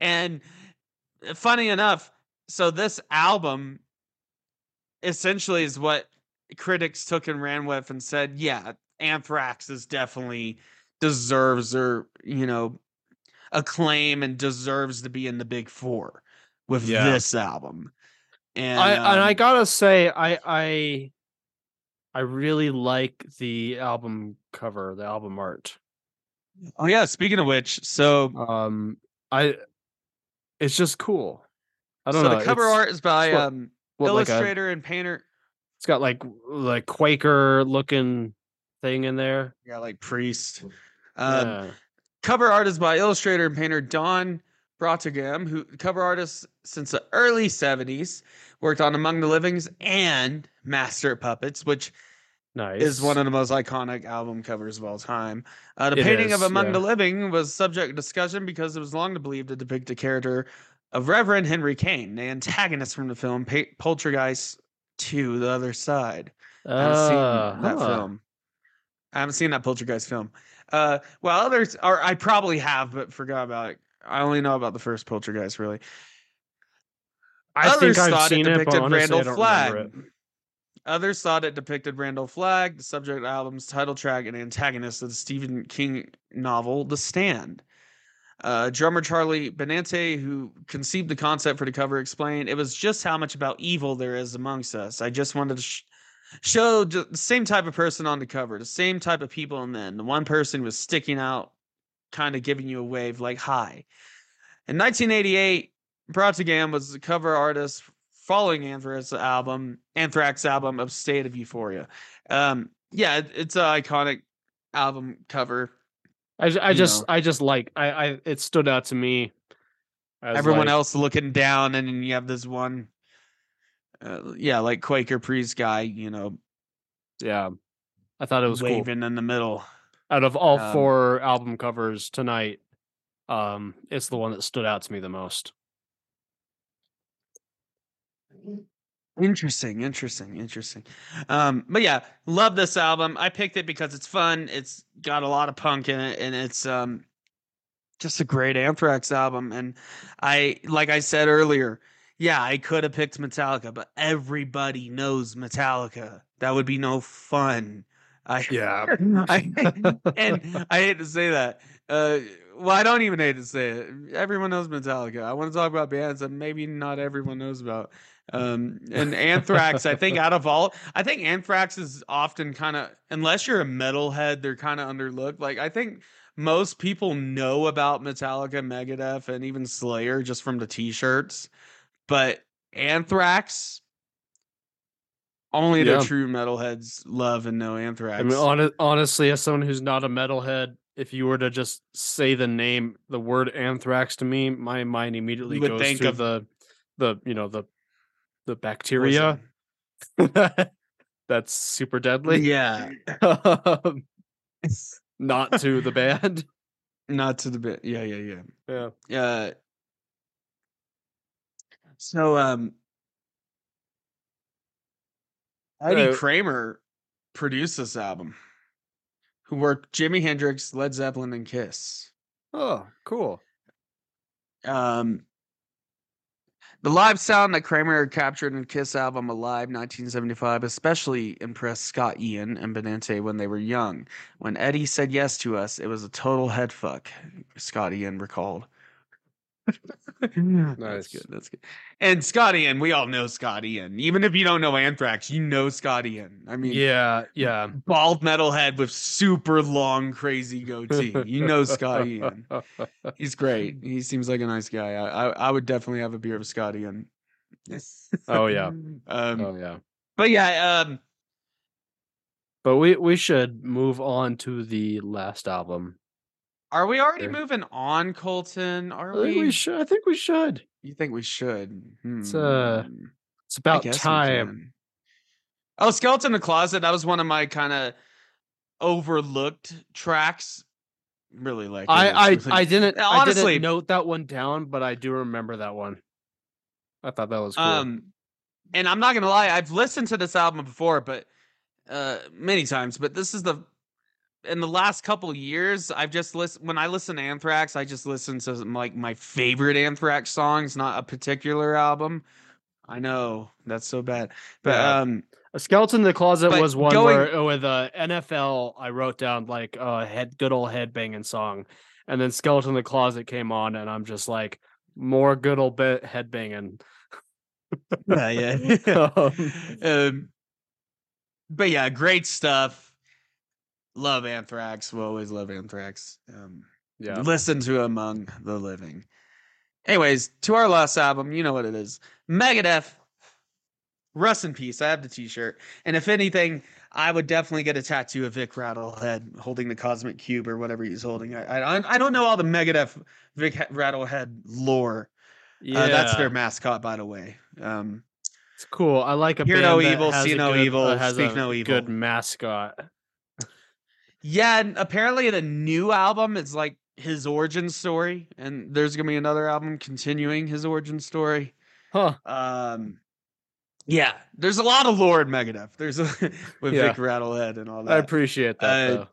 and uh, funny enough so this album essentially is what critics took and ran with and said yeah anthrax is definitely deserves or you know acclaim and deserves to be in the big four with Yeah. this album and I and I um, gotta say, I I I really like the album cover, the album art. oh yeah speaking of which so Um, I it's just cool. I don't so know. the cover it's- art is by what- um what, like a- illustrator and painter it's got like like Quaker looking thing in there. Yeah, like priest. Um, yeah. Cover art is by illustrator and painter Don Brautigam, who cover artist since the early '70s, worked on Among the Livings and Master Puppets, which Nice. is one of the most iconic album covers of all time. Uh, the It painting of is, Among the. Living was subject to discussion because it was long believed to depict a character of Reverend Henry Kane, the antagonist from the film pa- Poltergeist II The Other Side. I haven't seen that huh. film. I haven't seen that Poltergeist film. Uh, well, others, are I probably have, but forgot about it. I only know about the first Poltergeist, really. I Others think I've thought seen it it, but depicted honestly, Randall I don't Flagg. remember it. Others thought it depicted Randall Flagg, the subject album's title track and antagonist of the Stephen King novel, The Stand. Uh, drummer Charlie Benante, who conceived the concept for the cover, explained it was just how much about evil there is amongst us. I just wanted to sh- show the same type of person on the cover, the same type of people, and then the one person was sticking out, kind of giving you a wave like hi. In 1988, Brautigam was the cover artist following Anthrax album, Anthrax album of State of Euphoria. Um, yeah, it- it's an iconic album cover. I, I just know. I just like I I it stood out to me. as, Everyone like- else looking down, and then you have this one, uh, yeah, like Quaker priest guy, you know, yeah, I thought it was cool. in the middle. Out of all Um, four album covers tonight, um, it's the one that stood out to me the most. Interesting, interesting, interesting. Um, but yeah, love this album. I picked it because it's fun. It's got a lot of punk in it, and it's um just a great Anthrax album. And I, like I said earlier, yeah, I could have picked Metallica, but everybody knows Metallica. That would be no fun. I Yeah. I, and I hate to say that. Uh, well, I don't even hate to say it. Everyone knows Metallica. I want to talk about bands that maybe not everyone knows about. Um, and Anthrax, I think out of all, I think Anthrax is often kind of, unless you're a metalhead, they're kind of underlooked. Like I think most people know about Metallica, Megadeth, and even Slayer just from the T-shirts, but Anthrax. Only Yeah. the true metalheads love and know Anthrax. I mean, hon- honestly, as someone who's not a metalhead, if you were to just say the name, the word anthrax to me, my mind immediately goes think to of- the, the you know the, the bacteria that's super deadly. Yeah. Um, not to the band. Not to the bit. Yeah, yeah, Yeah. yeah. Uh so um Eddie Kramer produced this album. who worked Jimi Hendrix, Led Zeppelin, and Kiss. Oh, cool. Um, the live sound that Kramer captured in Kiss album Alive 1975 especially impressed Scott Ian and Benante when they were young. When Eddie said yes to us, it was a total headfuck, Scott Ian recalled. That's good. That's good. And Scott Ian, we all know Scott Ian. Even if you don't know Anthrax, you know Scott Ian. I mean, Yeah, yeah. bald metal head with super long, crazy goatee. You know Scott Ian. He's great. He seems like a nice guy. I, I, I would definitely have a beer with Scott Ian. Oh, yeah. Um, oh yeah. but yeah, um, But we we should move on to the last album. Are we already Sure. moving on, Colton? Are I think we? we should. I think we should. You think we should? It's, uh, Hmm. It's about time. Oh, Skeleton in the Closet. That was one of my kind of overlooked tracks. Really like. I I, really- I didn't I Honestly- didn't note that one down, but I do remember that one. I thought that was cool. Um, and I'm not gonna lie, I've listened to this album before, but uh, many times. But this is the in the last couple years, I've just listened. When I listen to Anthrax, I just listen to some, like my favorite Anthrax songs, not a particular album. I know that's so bad, but Yeah. um, A Skeleton in the Closet was one going- where uh, with uh, NFL I wrote down like a uh, head good old head banging song, and then Skeleton in the Closet came on, and I'm just like more good old bit head banging. yeah, yeah. Um, um, but yeah, great stuff. Love Anthrax. Will always love Anthrax. Um, yeah, listen to Among the Living. Anyways, to our last album, you know what it is. Megadeth. Rest in peace. I have the t-shirt. And if anything, I would definitely get a tattoo of Vic Rattlehead holding the cosmic cube or whatever he's holding. I I, I don't know all the Megadeth Vic Rattlehead lore. yeah, Uh, that's their mascot, by the way. Um, It's cool. I like a Hear no evil, see no evil, uh, speak no evil. Good mascot. Yeah, and apparently the new album is like his origin story, and there's gonna be another album continuing his origin story. Huh. Um, yeah, there's a lot of lore in Megadeth. There's a with Yeah. Vic Rattlehead and all that. I appreciate that. Uh, though.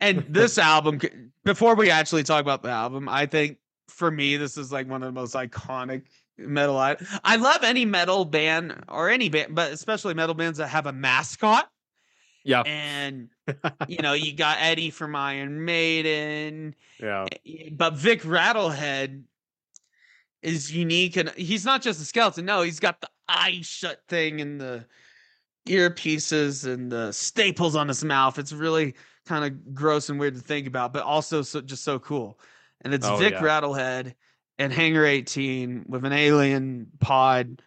and this album, before we actually talk about the album, I think for me this is like one of the most iconic metal. I I love any metal band or any band, but especially metal bands that have a mascot. Yeah. And you know, you got Eddie from Iron Maiden, Yeah. eh, but Vic Rattlehead is unique and he's not just a skeleton. No, he's got the eye shut thing and the earpieces and the staples on his mouth. It's really kind of gross and weird to think about, but also so just so cool. And it's Oh, Vic yeah. Rattlehead and Hangar 18 with an alien pod.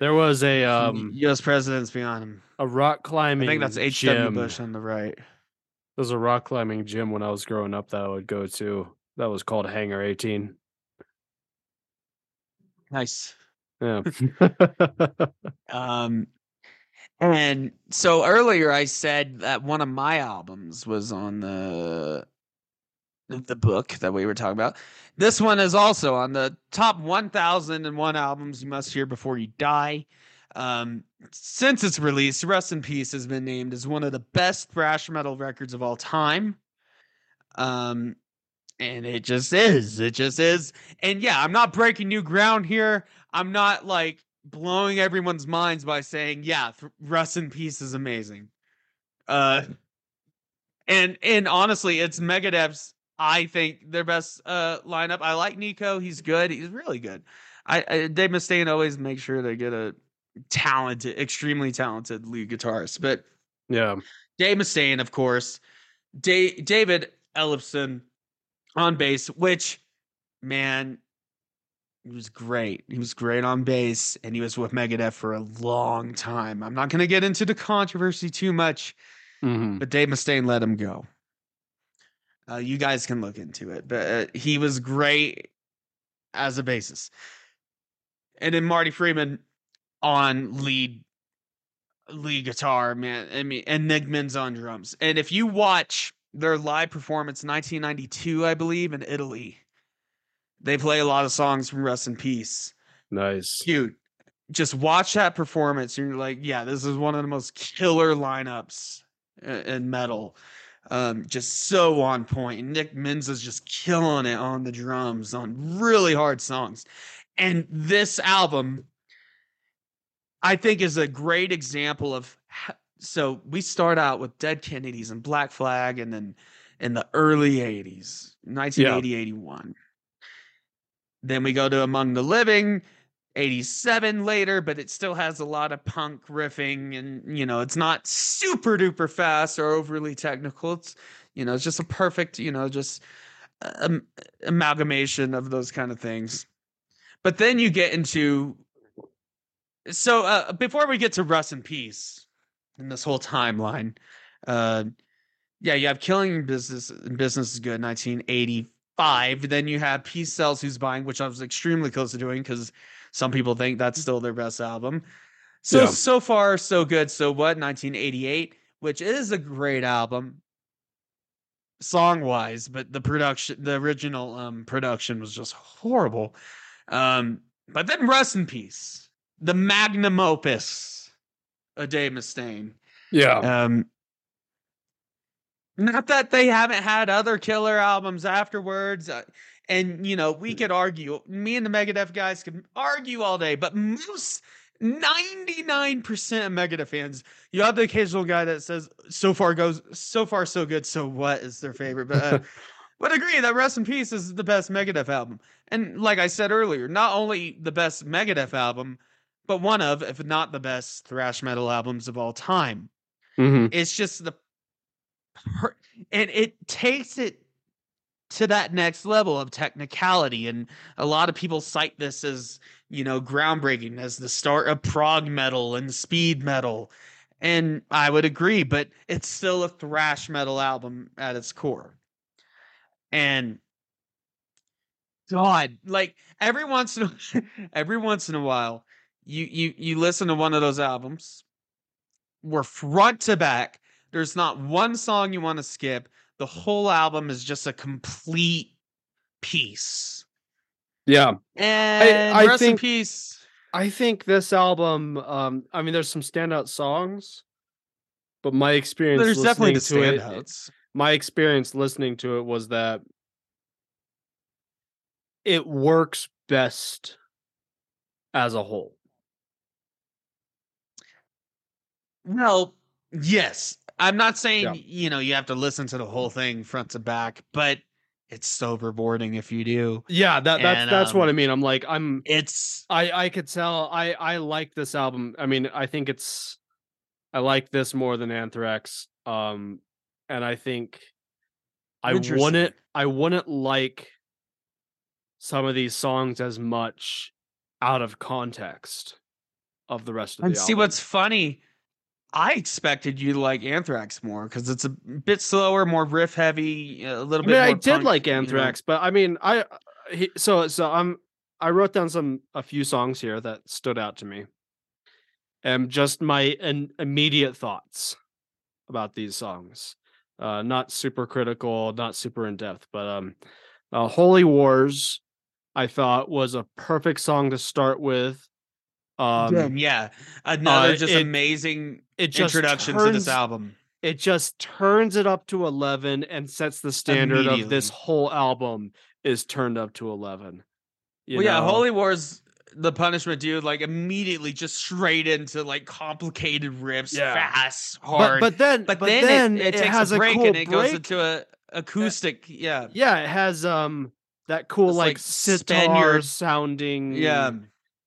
There was a Um, U.S. presidents behind him. a rock climbing. I think that's H.W. Bush on the right. There was a rock climbing gym when I was growing up that I would go to. That was called Hangar 18. Nice. Yeah. Um, and so earlier I said that one of my albums was on the the book that we were talking about. This one is also on the top 1001 albums you must hear before you die. Um, since its release, Rust in Peace has been named as one of the best thrash metal records of all time. Um, and it just is. It just is. And yeah, I'm not breaking new ground here. I'm not like blowing everyone's minds by saying, yeah, th- Rust in Peace is amazing. Uh, and and honestly, it's Megadeth's. I think their best uh lineup. I like Kiko. He's good. He's really good. I, I Dave Mustaine always makes sure they get a talented, extremely talented lead guitarist. But yeah. Dave Mustaine, of course, da- David Ellefson on bass, which man, he was great. He was great on bass, and he was with Megadeth for a long time. I'm not going to get into the controversy too much, Mhm. but Dave Mustaine let him go. Uh, you guys can look into it, but uh, he was great as a bassist. And then Marty Friedman on lead lead guitar, man. I mean, and Nick Menza's on drums. And if you watch their live performance, 1992, I believe, in Italy, they play a lot of songs from Rust in Peace. Nice. Dude, just watch that performance, and you're like, yeah, this is one of the most killer lineups in metal. Um, just so on point. Nick Menza's just killing it on the drums on really hard songs. And this album, I think, is a great example of. How, so we start out with Dead Kennedys and Black Flag, and then in the early 80s, 1980, 81. Then we go to Among the Living, 87 later, but it still has a lot of punk riffing and you know, it's not super duper fast or overly technical. It's you know, it's just a perfect, you know, just um, amalgamation of those kind of things. But then you get into so uh, before we get to Rust in Peace in this whole timeline, uh yeah, you have Killing Business Business is Good 1985. Then you have Peace Sells Who's Buying, which I was extremely close to doing because some people think that's still their best album. So Yeah. so far so good. So what 1988, which is a great album song wise, but the production the original um production was just horrible. Um but then Rust in Peace, the magnum opus of Dave Mustaine. Yeah. Um, not that they haven't had other killer albums afterwards, uh, and you know we could argue. Me and the Megadeth guys could argue all day, but most ninety nine percent of Megadeth fans, you have the occasional guy that says, "So far goes, so far so good." So what is their favorite? But uh, would agree that Rust in Peace is the best Megadeth album, and like I said earlier, not only the best Megadeth album, but one of, if not the best, thrash metal albums of all time hmm it's just the per- and it takes it to that next level of technicality and a lot of people cite this as you know groundbreaking as the start of prog metal and speed metal and i would agree but it's still a thrash metal album at its core. And god like every once in a, every once in a while you you you listen to one of those albums where front to back there's not one song you want to skip the whole album is just a complete piece Yeah. and I rest in think- peace I think this album, um, I mean, there's some standout songs, but my experience there's definitely the to it, standouts my experience listening to it was that it works best as a whole. well yes i'm not saying Yeah. you know you have to listen to the whole thing front to back but it's so rewarding if you do Yeah, that that's And, that's what I um, mean. I'm like, I'm it's I I could tell I I like this album. I mean, I think it's I like this more than Anthrax. Um and I think I wouldn't I wouldn't like some of these songs as much out of context of the rest of the and see what's funny i expected you to like anthrax more because it's a bit slower more riff heavy a little I bit mean, I did like you know. Anthrax, but I mean, I he, so so I'm I wrote down some a few songs here that stood out to me, and just my an immediate thoughts about these songs. Uh, not super critical, not super in depth, but um, uh, Holy Wars, I thought was a perfect song to start with. Um, Again, yeah another uh, just it- amazing it just introduction to this album. it just turns it up to 11 and sets the standard of this whole album is turned up to 11 you well yeah know? holy wars the punishment dude like immediately just straight into like complicated riffs Yeah. fast but, hard. but then but but then, then it, it, takes has a break cool and it goes into a acoustic yeah. yeah it has um that cool It's like, like sitar Spaniard- sounding yeah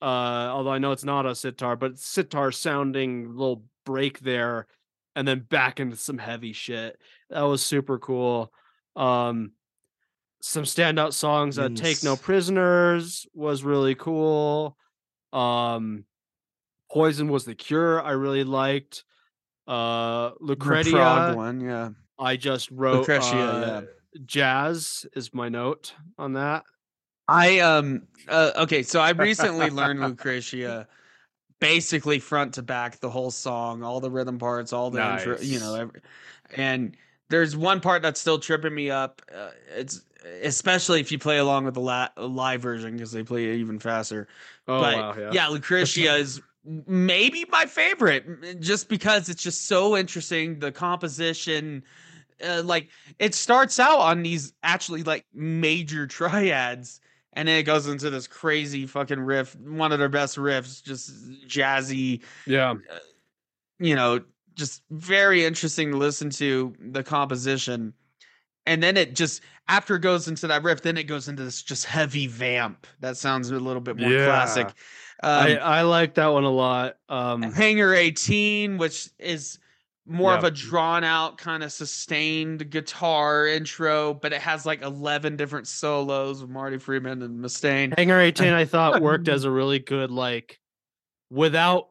uh although i know it's not a sitar but sitar sounding little break there and then back into some heavy shit. That was super cool. Um some standout songs uh, take no prisoners was really cool. Um poison was the cure i really liked. Uh lucretia one yeah. I just wrote Lucretia, uh, jazz is my note on that I um uh, okay, so I recently learned Lucretia basically front to back the whole song, all the rhythm parts, all the intro, you know, every, and there's one part that's still tripping me up. Uh, it's especially if you play along with the la- live version because they play it even faster. oh but wow yeah yeah, Lucretia is maybe my favorite just because it's just so interesting. The composition, uh, like it starts out on these actually like major triads and then it goes into this crazy fucking riff one of their best riffs just jazzy Yeah. you know just very interesting to listen to the composition and then it just after it goes into that riff then it goes into this just heavy vamp that sounds a little bit more classic I, um, I like that one a lot. Um Hangar 18, which is more of a drawn out kind of sustained guitar intro, but it has like 11 different solos with Marty Friedman and Mustaine. Hangar 18 I thought worked as a really good like without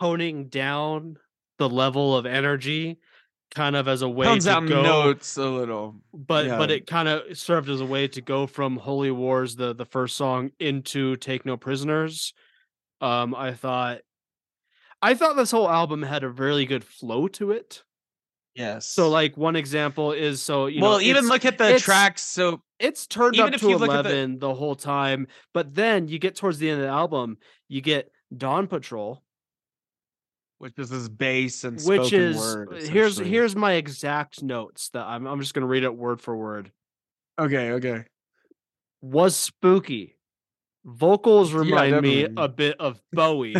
toning down the level of energy kind of as a way Comes to out in go notes a little. but but it kind of served as a way to go from Holy Wars the the first song into Take No Prisoners. Um I thought I thought this whole album had a really good flow to it. Yes. So like one example is so you know well, even look at the tracks. So it's turned up to at the- 11 the... whole time but then you get towards the end of the album you get dawn patrol which is this bass and which is word. here's here's my exact notes that I'm, I'm just going to read it word for word okay, okay. was spooky vocals Yeah, remind me a bit of bowie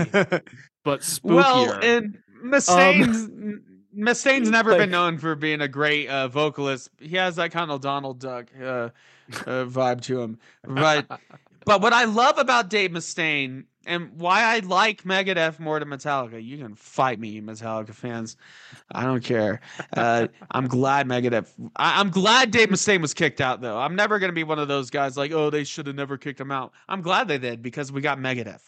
but spookier Well, and Mustaine's Mustaine's never like- been known for being a great uh, vocalist. He has that kind of Donald Duck uh, uh, vibe to him. But but what I love about Dave Mustaine and why I like Megadeth more than Metallica, you can fight me, you Metallica fans. I don't care. Uh, I'm glad Megadeth. I, I'm glad Dave Mustaine was kicked out, though. I'm never gonna be one of those guys like, oh, they should have never kicked him out. I'm glad they did because we got Megadeth.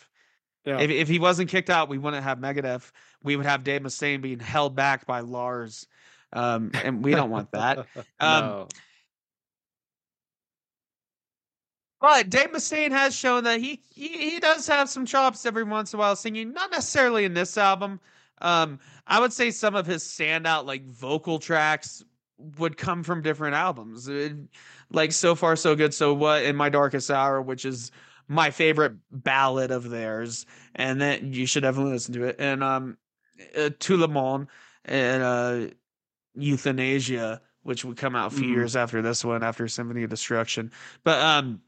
Yeah. If, if he wasn't kicked out, we wouldn't have Megadeth. We would have Dave Mustaine being held back by Lars, um, and we don't want that. Um, no. But Dave Mustaine has shown that he, he he does have some chops every once in a while singing. Not necessarily in this album. Um, I would say some of his standout like vocal tracks would come from different albums. It- like so far so good. So what in my darkest hour, which is my favorite ballad of theirs, and then you should definitely listen to it. And um, uh, monde and uh, Euthanasia, which would come out a few Mhm. years after this one, after Symphony of Destruction. But um,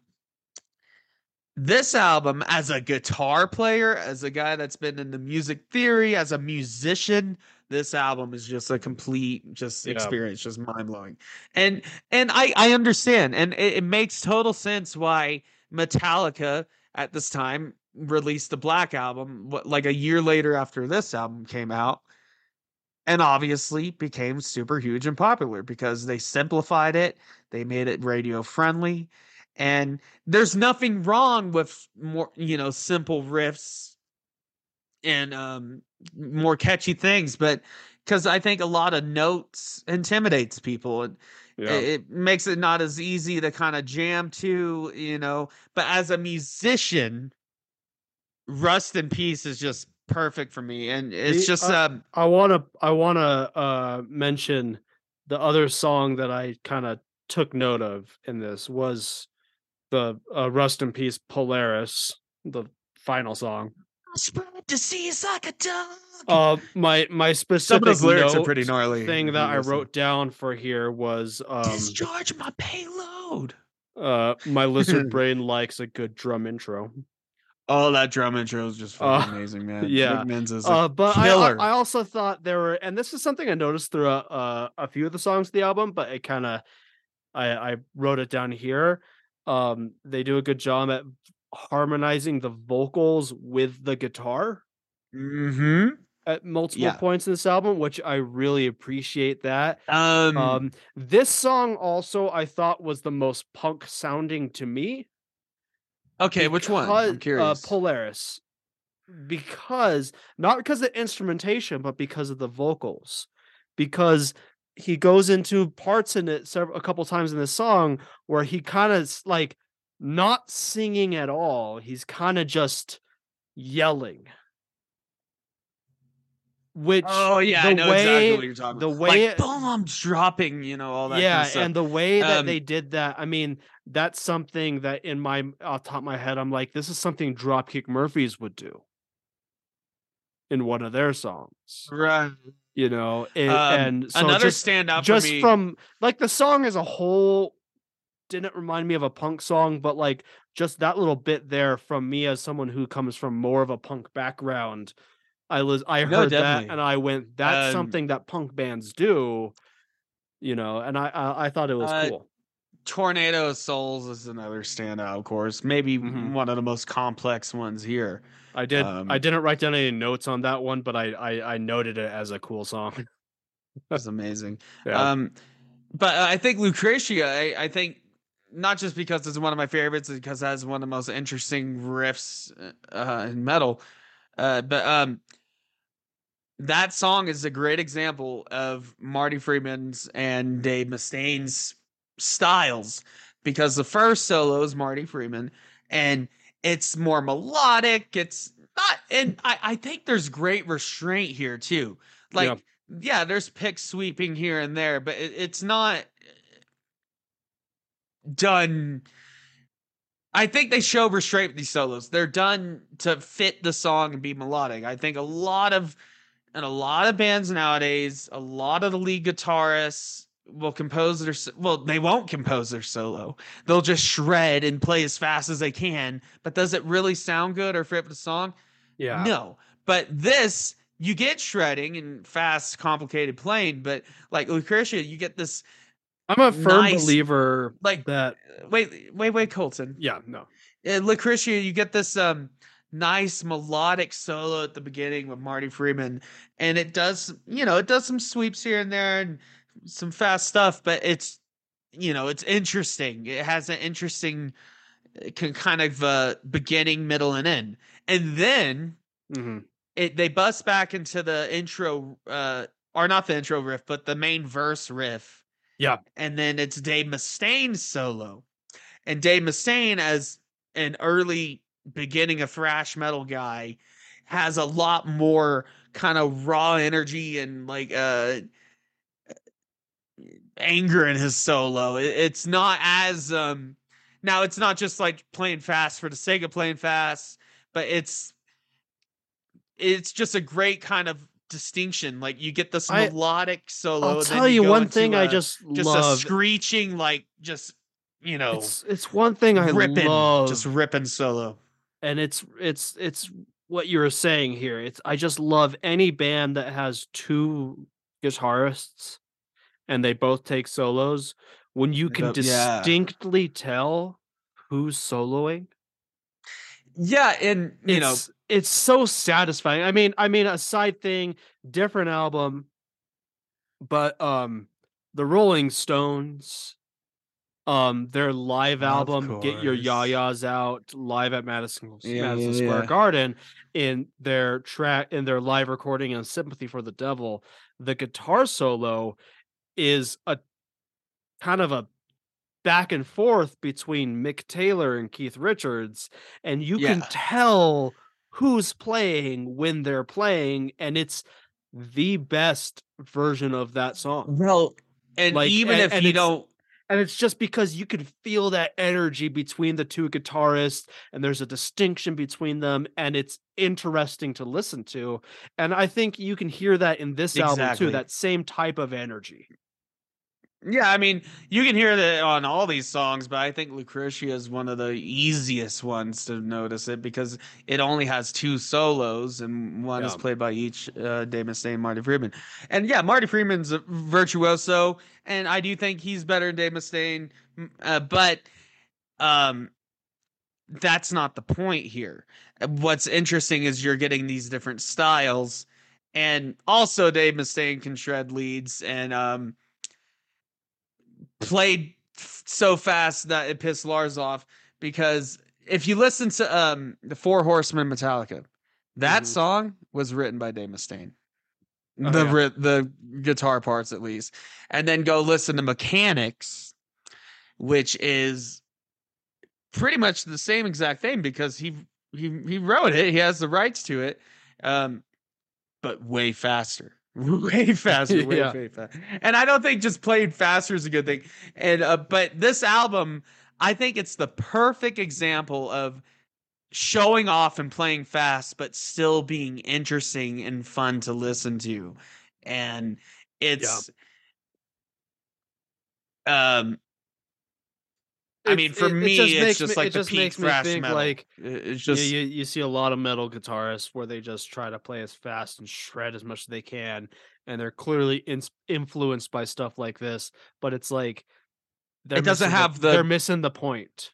this album, as a guitar player, as a guy that's been in the music theory, as a musician, this album is just a complete just Yeah. experience, just mind blowing. And and I I understand, and it, it makes total sense why Metallica at this time released the Black album, like a year later after this album came out. And obviously became super huge and popular because they simplified it, they made it radio friendly, and there's nothing wrong with more you know simple riffs and um more catchy things but because i think a lot of notes intimidates people and yeah. it, it makes it not as easy to kind of jam to you know but as a musician rust in peace is just perfect for me and it's The- just uh, um I want to I want to uh mention the other song that I kind of took note of in this was the uh, Rust in Peace Polaris, the final song. Spread disease like a dog Uh my my specific some of those lyrics are pretty gnarly thing that I wrote down for here was um discharge my payload uh my lizard brain likes a good drum intro. Oh, that drum intro is just fucking Uh, amazing, man. yeah. Nick Menza is a Uh, but I, I. I also thought there were, and this is something I noticed throughout uh, a few of the songs of the album, but it kind of, I, I wrote it down here. Um, they do a good job at harmonizing the vocals with the guitar mm-hmm. at multiple Yeah. points in this album, which I really appreciate that. Um, Um, this song also I thought was the most punk sounding to me. okay, which one? I'm curious. Uh, Polaris. Because not because of the instrumentation, but because of the vocals. Because he goes into parts in it several a couple times in the song where he kind of like not singing at all. He's kind of just yelling. Which oh yeah, the I know way, exactly what you're talking the about. way like bombs dropping, you know, all that. yeah, kind of and the way that Um, they did that, I mean, that's something that in my off the top of my head, I'm like, this is something Dropkick Murphys would do in one of their songs. right, you know, and, Um, and so another just, standout just for me. from like the song as a whole didn't remind me of a punk song, but like just that little bit there from me as someone who comes from more of a punk background. I was I No, heard that and I went, that's Um, something that punk bands do, you know, and I I, I thought it was Uh, cool. Tornado of Souls is another standout, of course. Maybe Mhm. one of the most complex ones here. I did I um, didn't write down any notes on that one, but I I, I noted it as a cool song. that's amazing. Yeah. Um, but I think Lucretia, I, I think not just because it's one of my favorites, because it has one of the most interesting riffs uh, in metal. Uh, but um, that song is a great example of Marty Friedman's and Dave Mustaine's styles because the first solo is Marty Friedman and it's more melodic. It's not, and I, I think there's great restraint here too. Like, Yeah. yeah, there's pick sweeping here and there, but it, it's not done. I think they show restraint with these solos. They're done to fit the song and be melodic. I think a lot of and a lot of bands nowadays, a lot of the lead guitarists will compose their well, they won't compose their solo. They'll just shred and play as fast as they can. But does it really sound good or fit the song? yeah. No. But this, you get shredding and fast, complicated playing, but like Lucretia, you get this I'm a firm nice- believer like that wait, wait, wait, Colton. yeah, no. Uh, Lucretia, you get this um nice melodic solo at the beginning with Marty Friedman, and it does, you know, it does some sweeps here and there and some fast stuff, but it's, you know, it's interesting. It has an interesting can kind of uh beginning, middle, and end, and then hmm it they bust back into the intro uh or not the intro riff but the main verse riff Yeah. and then it's dave mustaine's solo and dave mustaine as an early beginning of thrash metal guy has a lot more kind of raw energy and like uh anger in his solo it's not as um now it's not just like playing fast for the sake of playing fast but it's it's just a great kind of distinction. Like you get this I- melodic solo. I'll tell you go one thing I a- just, just a screeching, like just you know, it's it's one thing I ripping, love, just ripping solo. and it's it's it's what you were saying here. It's I just love any band that has two guitarists, and they both take solos. When you can But- yeah. distinctly tell who's soloing, Yeah, and you know, it's it's so satisfying. I mean, I mean, a side thing, different album, but um, the Rolling Stones, um, their live album, "Get Your. Ya-Ya's Out," live at Madison Yeah, Madison yeah, Square yeah. Garden, in their track in their live recording of "Sympathy for the Devil," the guitar solo is a kind of a back and forth between Mick Taylor and Keith Richards, and you can tell who's playing when they're playing, and it's the best version of that song. well, and Like, even and- if and you don't, And it's just because you can feel that energy between the two guitarists, and there's a distinction between them, and it's interesting to listen to. And I think you can hear that in this album too, that same type of energy. Yeah, I mean, you can hear that on all these songs, but I think Lucretia is one of the easiest ones to notice it because it only has two solos and one is played by each uh, Dave Mustaine and Marty Friedman. And yeah, Marty Friedman's a virtuoso, and I do think he's better than Dave Mustaine, uh, but um, that's not the point here. What's interesting is you're getting these different styles, and also Dave Mustaine can shred leads and um played so fast that it pissed Lars off because if you listen to um the Four Horsemen Metallica, that Mhm. song was written by Dave Mustaine. Oh, the yeah. the guitar parts at least, and then go listen to Mechanix, which is pretty much the same exact thing because he he he wrote it, he has the rights to it, um, but way faster. Way faster, way, Yeah. way faster. And I don't think just playing faster is a good thing. And uh, but this album, I think it's the perfect example of showing off and playing fast, but still being interesting and fun to listen to. and it's um I mean, for it- it me, just it's just me- like it the just peak thrash metal. like, it's You- just you, you see a lot of metal guitarists where they just try to play as fast and shred as much as they can, and they're clearly ins- influenced by stuff like this. But it's like they're doesn't missing have the- they're missing the point.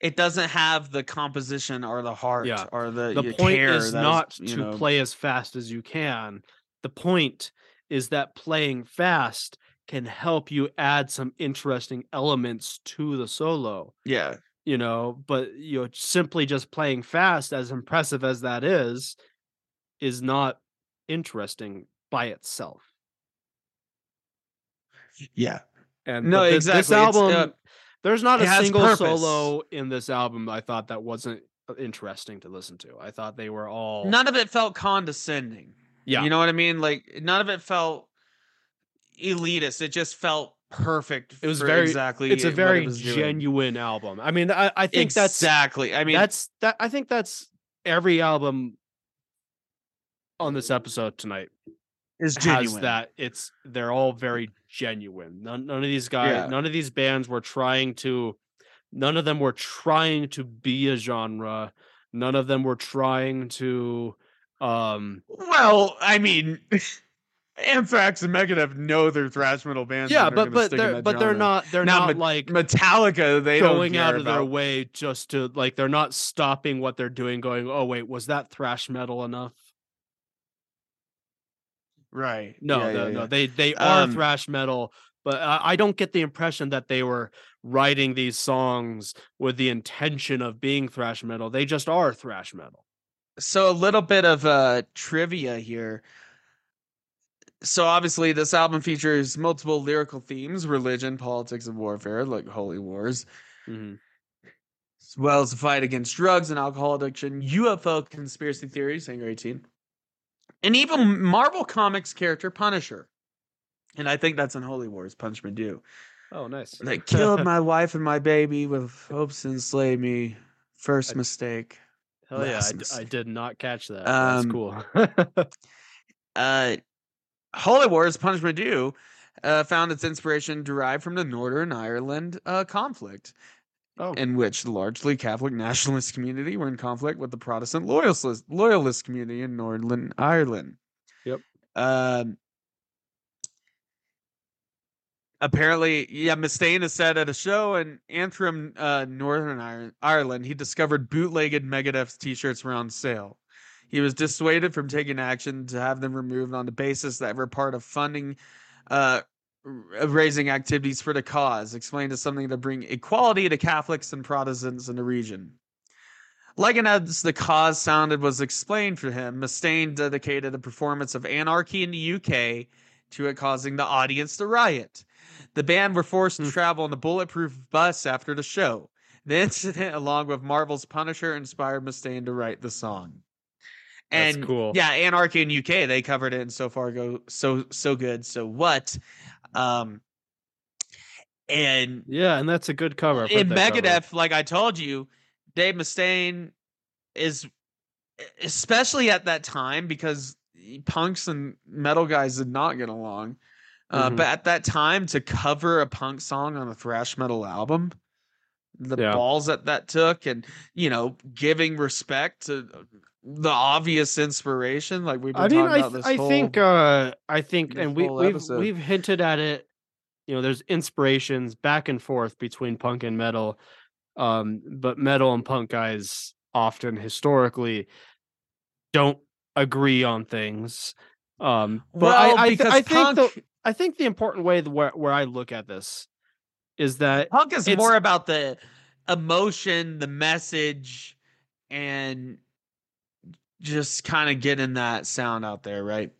it doesn't have the composition or the heart Yeah. or the The point is not you to know- play as fast as you can. The point is that playing fast can help you add some interesting elements to the solo. yeah. you know but you know simply just playing fast as impressive as that is is not interesting by itself. Yeah. And No, but thi- exactly, this uh, album there's not a single purpose. solo in this album i thought that wasn't uh, interesting to listen to. I thought they were all none of it felt condescending. Yeah. You know what i mean? Like none of it felt elitist it just felt perfect It was for very- exactly it's a what it very doing. genuine album i mean i, I think that's exactly i mean that's that i think that's every album on this episode tonight is has genuine that it's they're all very genuine. None, none of these guys, Yeah. none of these bands were trying to, none of them were trying to be a genre. None of them were trying to, um, well i mean anthrax and megadeth know they're thrash metal bands yeah, but but they're that but they're not they're Now, not Met- like metallica they going don't out care of their way just to like they're not stopping what they're doing, going, oh wait, was that thrash metal enough? right No, Yeah, no, yeah, no. yeah. They they are Um, thrash metal, but I, I don't get the impression that they were writing these songs with the intention of being thrash metal. They just are thrash metal. so a little bit of uh trivia here so obviously this album features multiple lyrical themes religion politics and warfare like holy wars Mhm. as well as the fight against drugs and alcohol addiction ufo conspiracy theories hangar 18 and even marvel comics character punisher and i think that's in holy wars punishment due Oh, nice. they killed my wife and my baby with hopes to enslave me first I- mistake Hell yeah, I, d- I mistake. did not catch that. Um, That's cool. uh Holy Wars Punishment Due uh, found its inspiration derived from the Northern Ireland uh, conflict, oh, in which the largely Catholic nationalist community were in conflict with the Protestant loyalist loyalist community in Northern Ireland. Yep. Um. Apparently, yeah, Mustaine has said at a show in Antrim, uh, Northern Ireland, he discovered bootlegged Megadeth t-shirts were on sale. He was dissuaded from taking action to have them removed on the basis that were part of funding uh, raising activities for the cause, explained as something to bring equality to Catholics and Protestants in the region. Like as the cause sounded was explained for him, Mustaine dedicated a performance of Anarchy in the UK to it causing the audience to riot. The band were forced to Hmm. travel in a bulletproof bus after the show. The incident, along with Marvel's Punisher, inspired Mustaine to write the song. That's And cool. yeah, Anarchy in UK, they covered it and so far go so so good. So what? Um and yeah, and that's a good cover. In that cover. Megadeth, like I told you, Dave Mustaine is especially at that time because punks and metal guys did not get along. Uh, Mhm. But at that time, to cover a punk song on a thrash metal album, the Yeah. balls that that took, and you know, giving respect to the obvious inspiration, like we've been I mean, talking I, about th- this I whole. think, uh, I think, and we, we've episode. we've hinted at it. You know, there's inspirations back and forth between punk and metal, um, but metal and punk guys often historically don't agree on things. Um, but well, I, I, th- I punk, think the I think the important way the, where where I look at this is that punk is more about the emotion, the message, and just kind of getting that sound out there, right?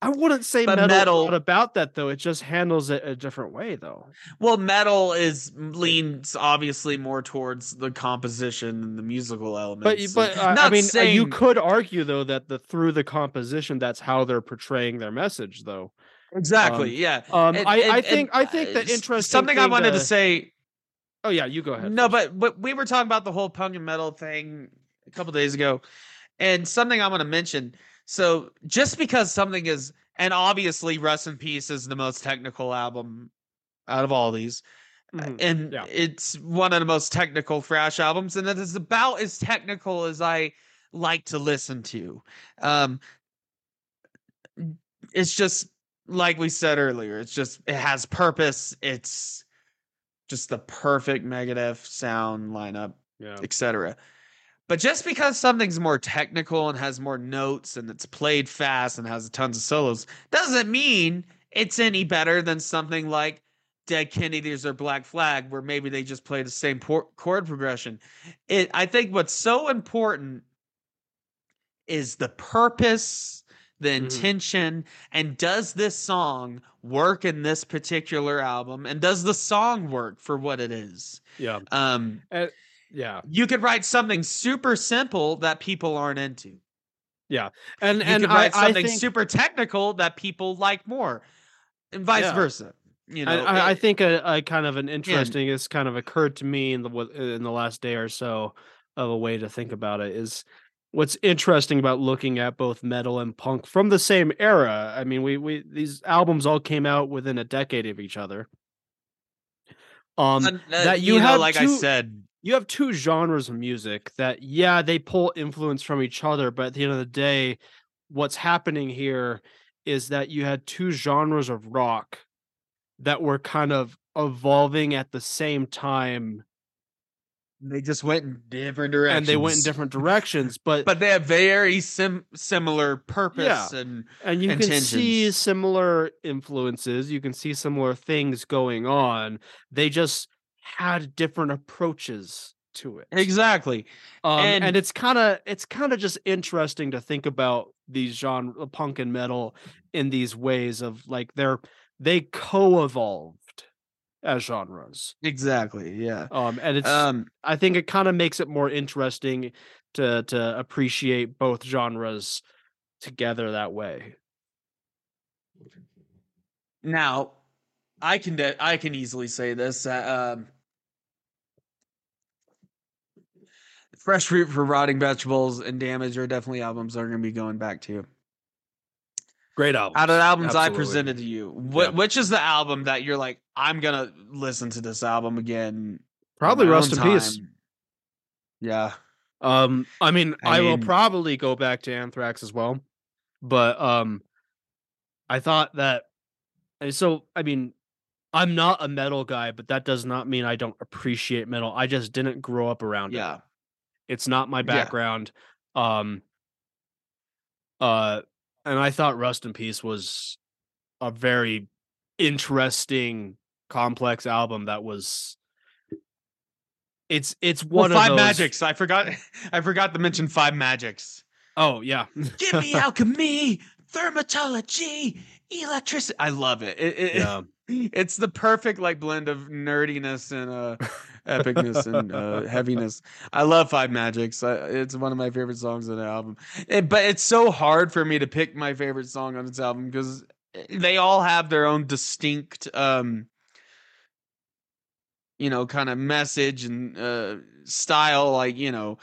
I wouldn't say But metal, metal- about that though. It just handles it a different way though. Well, metal is leans obviously more towards the composition and the musical But elements. but uh, I not mean, uh, you could argue though that the through the composition, that's how they're portraying their message though. exactly, yeah. Um, And- I, and- I think I think uh, the interesting something I wanted to to- say. Oh yeah, you go ahead. No, first. but but we were talking about the whole punk and metal thing a couple days ago, and something I want to mention. So just because something is and obviously Rust in Peace is the most technical album out of all these. Mhm. And Yeah. it's one of the most technical thrash albums, and it is about as technical as I like to listen to. Um it's just like we said earlier, it's just it has purpose. It's just the perfect Megadeth sound lineup Yeah. etc. But just because something's more technical and has more notes and it's played fast and has tons of solos doesn't mean it's any better than something like Dead Kennedys or Black Flag, where maybe they just play the same por- chord progression. It, I think what's so important is the purpose, the Mhm. intention, and does this song work in this particular album? And does the song work for what it is? Yeah. Um, Yeah. you could write something super simple that people aren't into. Yeah. And You and could I, write I something think super technical that people like more, and vice Yeah. versa. You know, I, I, I think a, a kind of an interesting it's kind of occurred to me in the in the last day or so of a way to think about it is what's interesting about looking at both metal and punk from the same era. I mean, we we these albums all came out within a decade of each other. Um, uh, that you know, have like I said, you have two genres of music that yeah they pull influence from each other but at the end of the day what's happening here is that you had two genres of rock that were kind of evolving at the same time they just went in different directions, and they went in different directions but, but they have very sim- similar purpose and and you can see similar influences you can see similar things going on. They just had different approaches to it exactly. Um, and, And- it's kind of it's kind of just interesting to think about these genre punk and metal in these ways of like they're they co-evolved as genres. Exactly. Yeah. Um, and it's Um, I think it kind of makes it more interesting to to appreciate both genres together that way. now, I can de- I can easily say this. Uh, um, Fresh Fruit for Rotting Vegetables and Damage are definitely albums I'm going to be going back to. Great album. Out of the albums I presented to you, wh- Yeah. which is the album that you're like, I'm going to listen to this album again? Probably Rust in Peace. Yeah. Um, I mean, I I, will mean- probably go back to Anthrax as well, but um, I thought that, so I mean, I'm not a metal guy, but that does not mean I don't appreciate metal. I just didn't grow up around it. Yeah. It's not my Yeah. background. Um, uh, and I thought Rust in Peace was a very interesting, complex album that was. It's it's one Well, of Five those- Magics. I forgot. I forgot to mention Five Magics. Oh yeah, Give me alchemy, thermatology, electricity. I love it. It- it- yeah. It's the perfect like blend of nerdiness and uh, epicness and uh, heaviness. I love Five Magics. I, it's one of my favorite songs on the album. It- but it's so hard for me to pick my favorite song on this album because they all have their own distinct, um, you know, kind of message and uh, style. Like you know,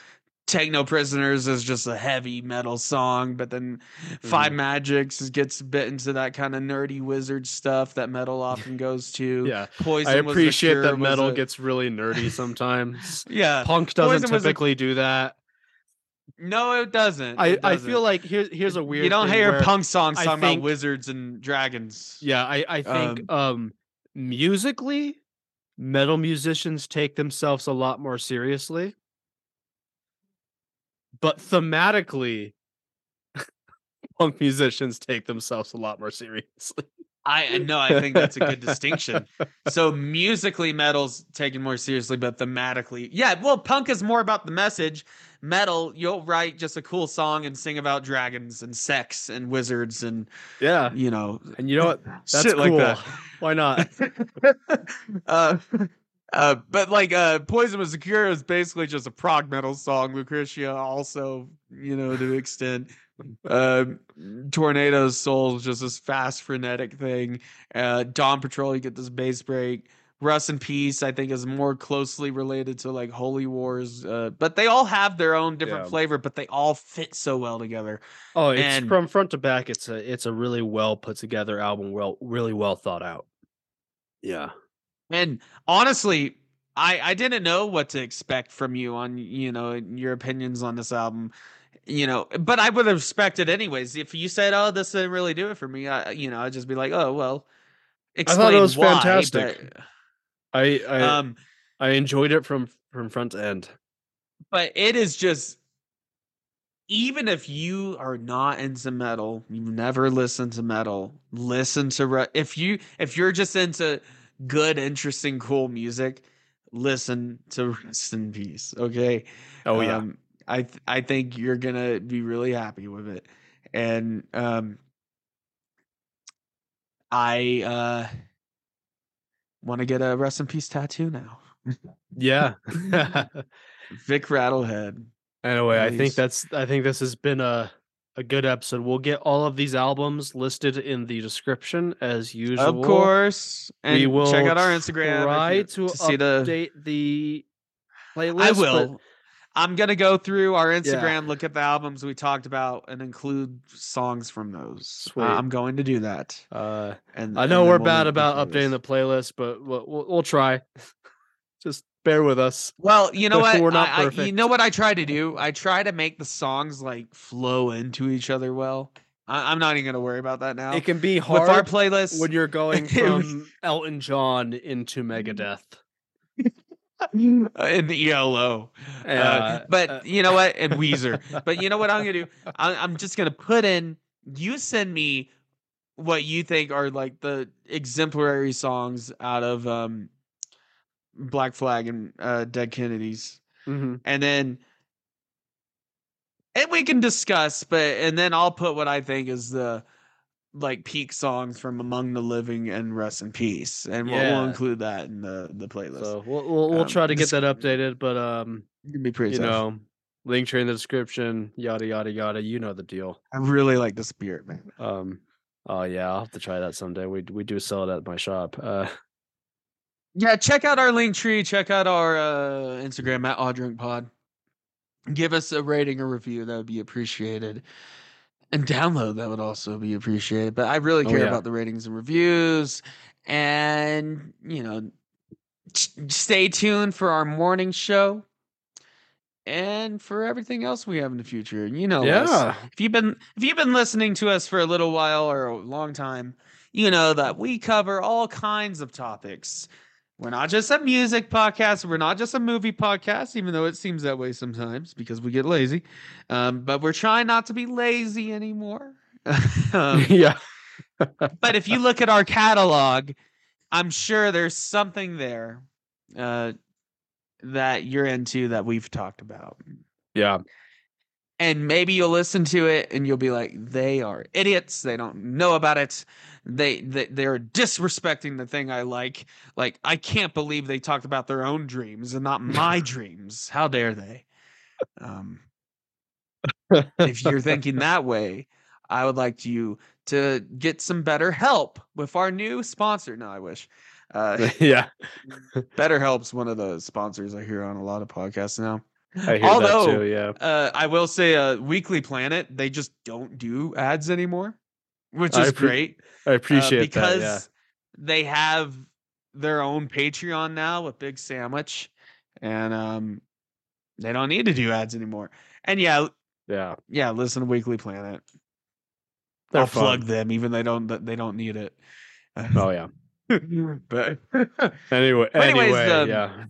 Take No Prisoners is just a heavy metal song, but then Five Mhm. Magics gets a bit into that kind of nerdy wizard stuff that metal often goes to. Yeah, Poison I appreciate Cure that metal a- gets really nerdy sometimes. yeah. Punk doesn't Poison was a- typically do that. No, it doesn't. I, It I doesn't. feel like here's here's a weird. you don't hear punk songs talking think- about wizards and dragons. Yeah, I I think um, musically, metal musicians take themselves a lot more seriously, but thematically, punk musicians take themselves a lot more seriously. I no, I think that's a good distinction. So musically, metal's taken more seriously, but thematically, yeah. Well, punk is more about the message. Metal, you'll write just a cool song and sing about dragons and sex and wizards and Yeah, you know and you know what? That's shit like cool. that. Why not? uh, uh, but like uh, Poison was the Cure is basically just a prog metal song. Lucretia also, you know, to an extent. Uh, Tornado's Soul is just this fast, frenetic thing. Uh, Dawn Patrol, you get this bass break. Rust in Peace, I think, is more closely related to like Holy Wars. Uh, but they all have their own different Yeah. flavor, but they all fit so well together. Oh, it's And- from front to back. It's a it's a really well put together album. Well, really well thought out. Yeah. And honestly, I I didn't know what to expect from you on you know your opinions on this album. You know, but I would have expected anyways. If you said, "Oh, this didn't really do it for me," I you know I'd just be like, "Oh well." Explain I thought it was why," fantastic. but- I I, um, I enjoyed it from from front to end. but it is just even if you are not into metal you've never listened to metal listen to Ru- if you if you're just into good interesting cool music listen to rust in peace okay? Oh yeah. um, i th- i think you're gonna be really happy with it. And um i uh want to get a rust in peace tattoo now. Yeah. vic rattlehead. Anyway, I think that's I think this has been a a good episode. We'll get all of these albums listed in the description as usual. Of course. And we will check out our Instagram. Try you- to, see the update the playlist. I but- will. I'm gonna go through our Instagram, look at the albums we talked about, and include songs from those. Uh, I'm going to do that. Uh, And I know then we're we'll bad about updating the playlist, but we'll, we'll, we'll try. Just bear with us. Well, you know what? We're not I, I- you know what I try to do? I try to make the songs like flow into each other well. I, I'm not even gonna worry about that now. It can be hard With our playlist, when you're going from Elton John into Megadeth. uh, in the ELO. Uh, Uh, but uh, you know what? And Weezer. But you know what I'm gonna do? I, I'm just gonna put in. You send me what you think are like the exemplary songs out of um, Black Flag and uh, Dead Kennedys, Mhm. and then and we can discuss. But and then I'll put what I think is the like peak songs from Among the Living and Rust in Peace, and we'll, we'll include that in the the playlist. So we'll we'll, we'll Um, try to get that updated, but um, be pretty you tough. know, linktree in the description, yada yada yada. You know the deal. I really like the spirit, man. Um, oh yeah, I'll have to try that someday. We we do sell it at my shop. Uh, Yeah, check out our linktree. Check out our uh, Instagram at odddrunkpod. Give us a rating or review. That would be appreciated. And download, that would also be appreciated. But I really Oh, care yeah. about the ratings and reviews. And, you know, ch- stay tuned for our morning show and for everything else we have in the future. You know, us. yeah, if you've been if you've been listening to us for a little while or a long time, you know that we cover all kinds of topics. We're not just a music podcast. We're not just a movie podcast, even though it seems that way sometimes because we get lazy. Um, but we're trying not to be lazy anymore. Um, yeah. but if you look at our catalog, I'm sure there's something there uh, that you're into that we've talked about Yeah. And maybe you'll listen to it and you'll be like they are idiots. They don't know about it. They, they they're disrespecting the thing i like. Like i can't believe they talked about their own dreams and not my dreams. How dare they? Um if you're thinking that way i would like you to get some better help with our new sponsor. No i wish. Uh yeah. BetterHelp's one of the sponsors i hear on a lot of podcasts now I hear Although, that too. Yeah. uh, I will say, uh, Weekly Planet, they just don't do ads anymore, which I is great I uh, appreciate because that. Yeah. they have their own Patreon now with Big Sandwich, and um, they don't need to do ads anymore. And yeah, Yeah. yeah, listen to Weekly Planet. They're I'll fun. plug them, even they don't they don't need it. Oh yeah. but Anyway. Anyways, anyway. um, yeah.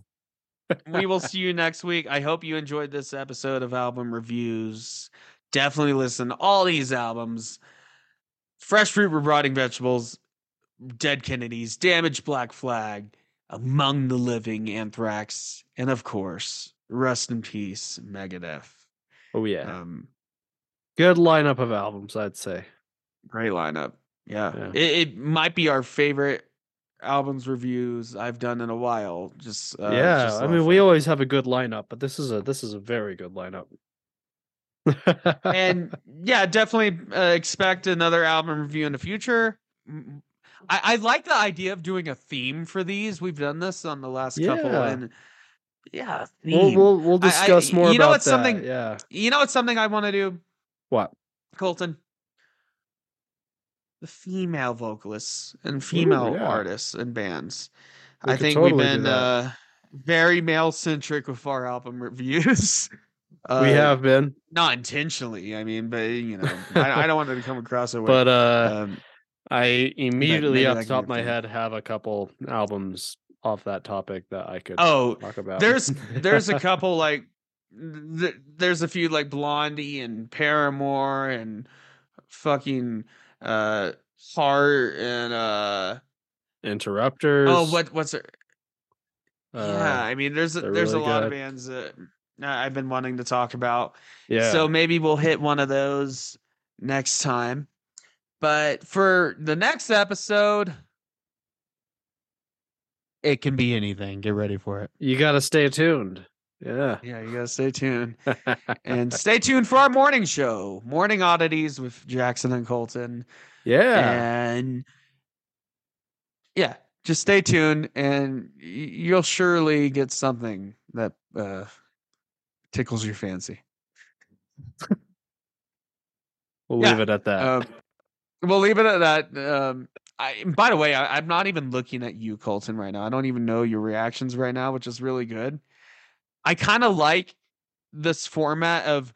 We will see you next week. I hope you enjoyed this episode of album reviews. Definitely listen to all these albums. Fresh Fruit Rotting Vegetables, Dead Kennedys, Damaged Black Flag, Among the Living, Anthrax, and of course, Rust in Peace, Megadeth. Oh yeah. Um, Good lineup of albums, I'd say. great lineup. Yeah. Yeah. It, it might be our favorite albums reviews I've done in a while. Just uh, yeah. just I mean, of we always have a good lineup, but this is a this is a very good lineup. and yeah, definitely uh, expect another album review in the future. I like the idea of doing a theme for these. We've done this on the last couple, and yeah, We'll we'll, we'll I- I- discuss more you know what's that. something- Yeah. you know, it's something I want to do, What? Colton. The female vocalists and female yeah. artists and bands. We I think totally we've been uh, very male centric with our album reviews. we Uh, have been, not intentionally. I mean, but you know, I, I don't want it to come across that way. but uh, um, I immediately off the top of my head have a couple albums off that topic that I could oh, talk about. there's there's a couple like th- there's a few like Blondie and Paramore and fucking uh Heart and uh interrupters. oh what what's it? uh, yeah, I mean there's a, there's really a lot of bands that I've been wanting to talk about. yeah. So maybe we'll hit one of those next time. But for the next episode, it can be anything. Get ready for it. you got to stay tuned. Yeah. Yeah, you gotta stay tuned. and stay tuned for our morning show, Morning Oddities with Jackson and Colton. yeah. And yeah, just stay tuned and you'll surely get something that uh, tickles your fancy. We'll yeah, leave it at that. Um, we'll leave it at that. Um, I, by the way, I, I'm not even looking at you, Colton, right now. I don't even know your reactions right now, which is really good. I kind of like this format of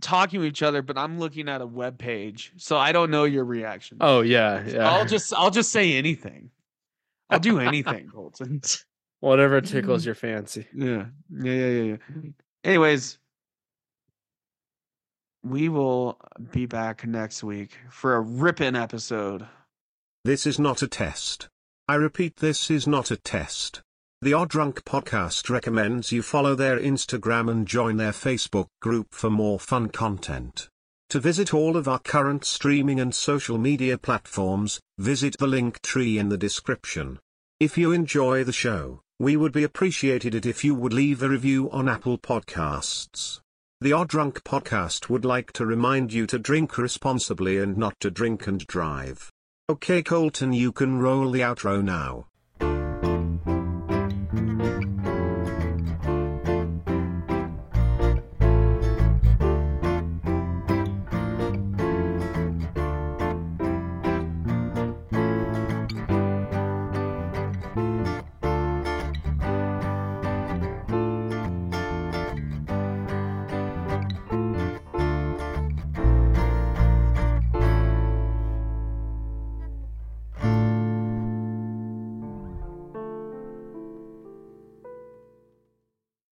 talking to each other, but I'm looking at a web page, so I don't know your reaction. oh yeah, yeah. I'll just I'll just say anything. I'll do anything, Colton. whatever tickles your fancy. Yeah. Yeah, yeah, yeah, yeah. Anyways, we will be back next week for a ripping episode. This is not a test. I repeat, this is not a test. The Odd Drunk Podcast recommends you follow their Instagram and join their Facebook group for more fun content. To visit all of our current streaming and social media platforms, visit the linktree in the description. If you enjoy the show, we would be appreciated it if you would leave a review on Apple Podcasts. The Odd Drunk Podcast would like to remind you to drink responsibly and not to drink and drive. Okay Colton you can roll the outro now.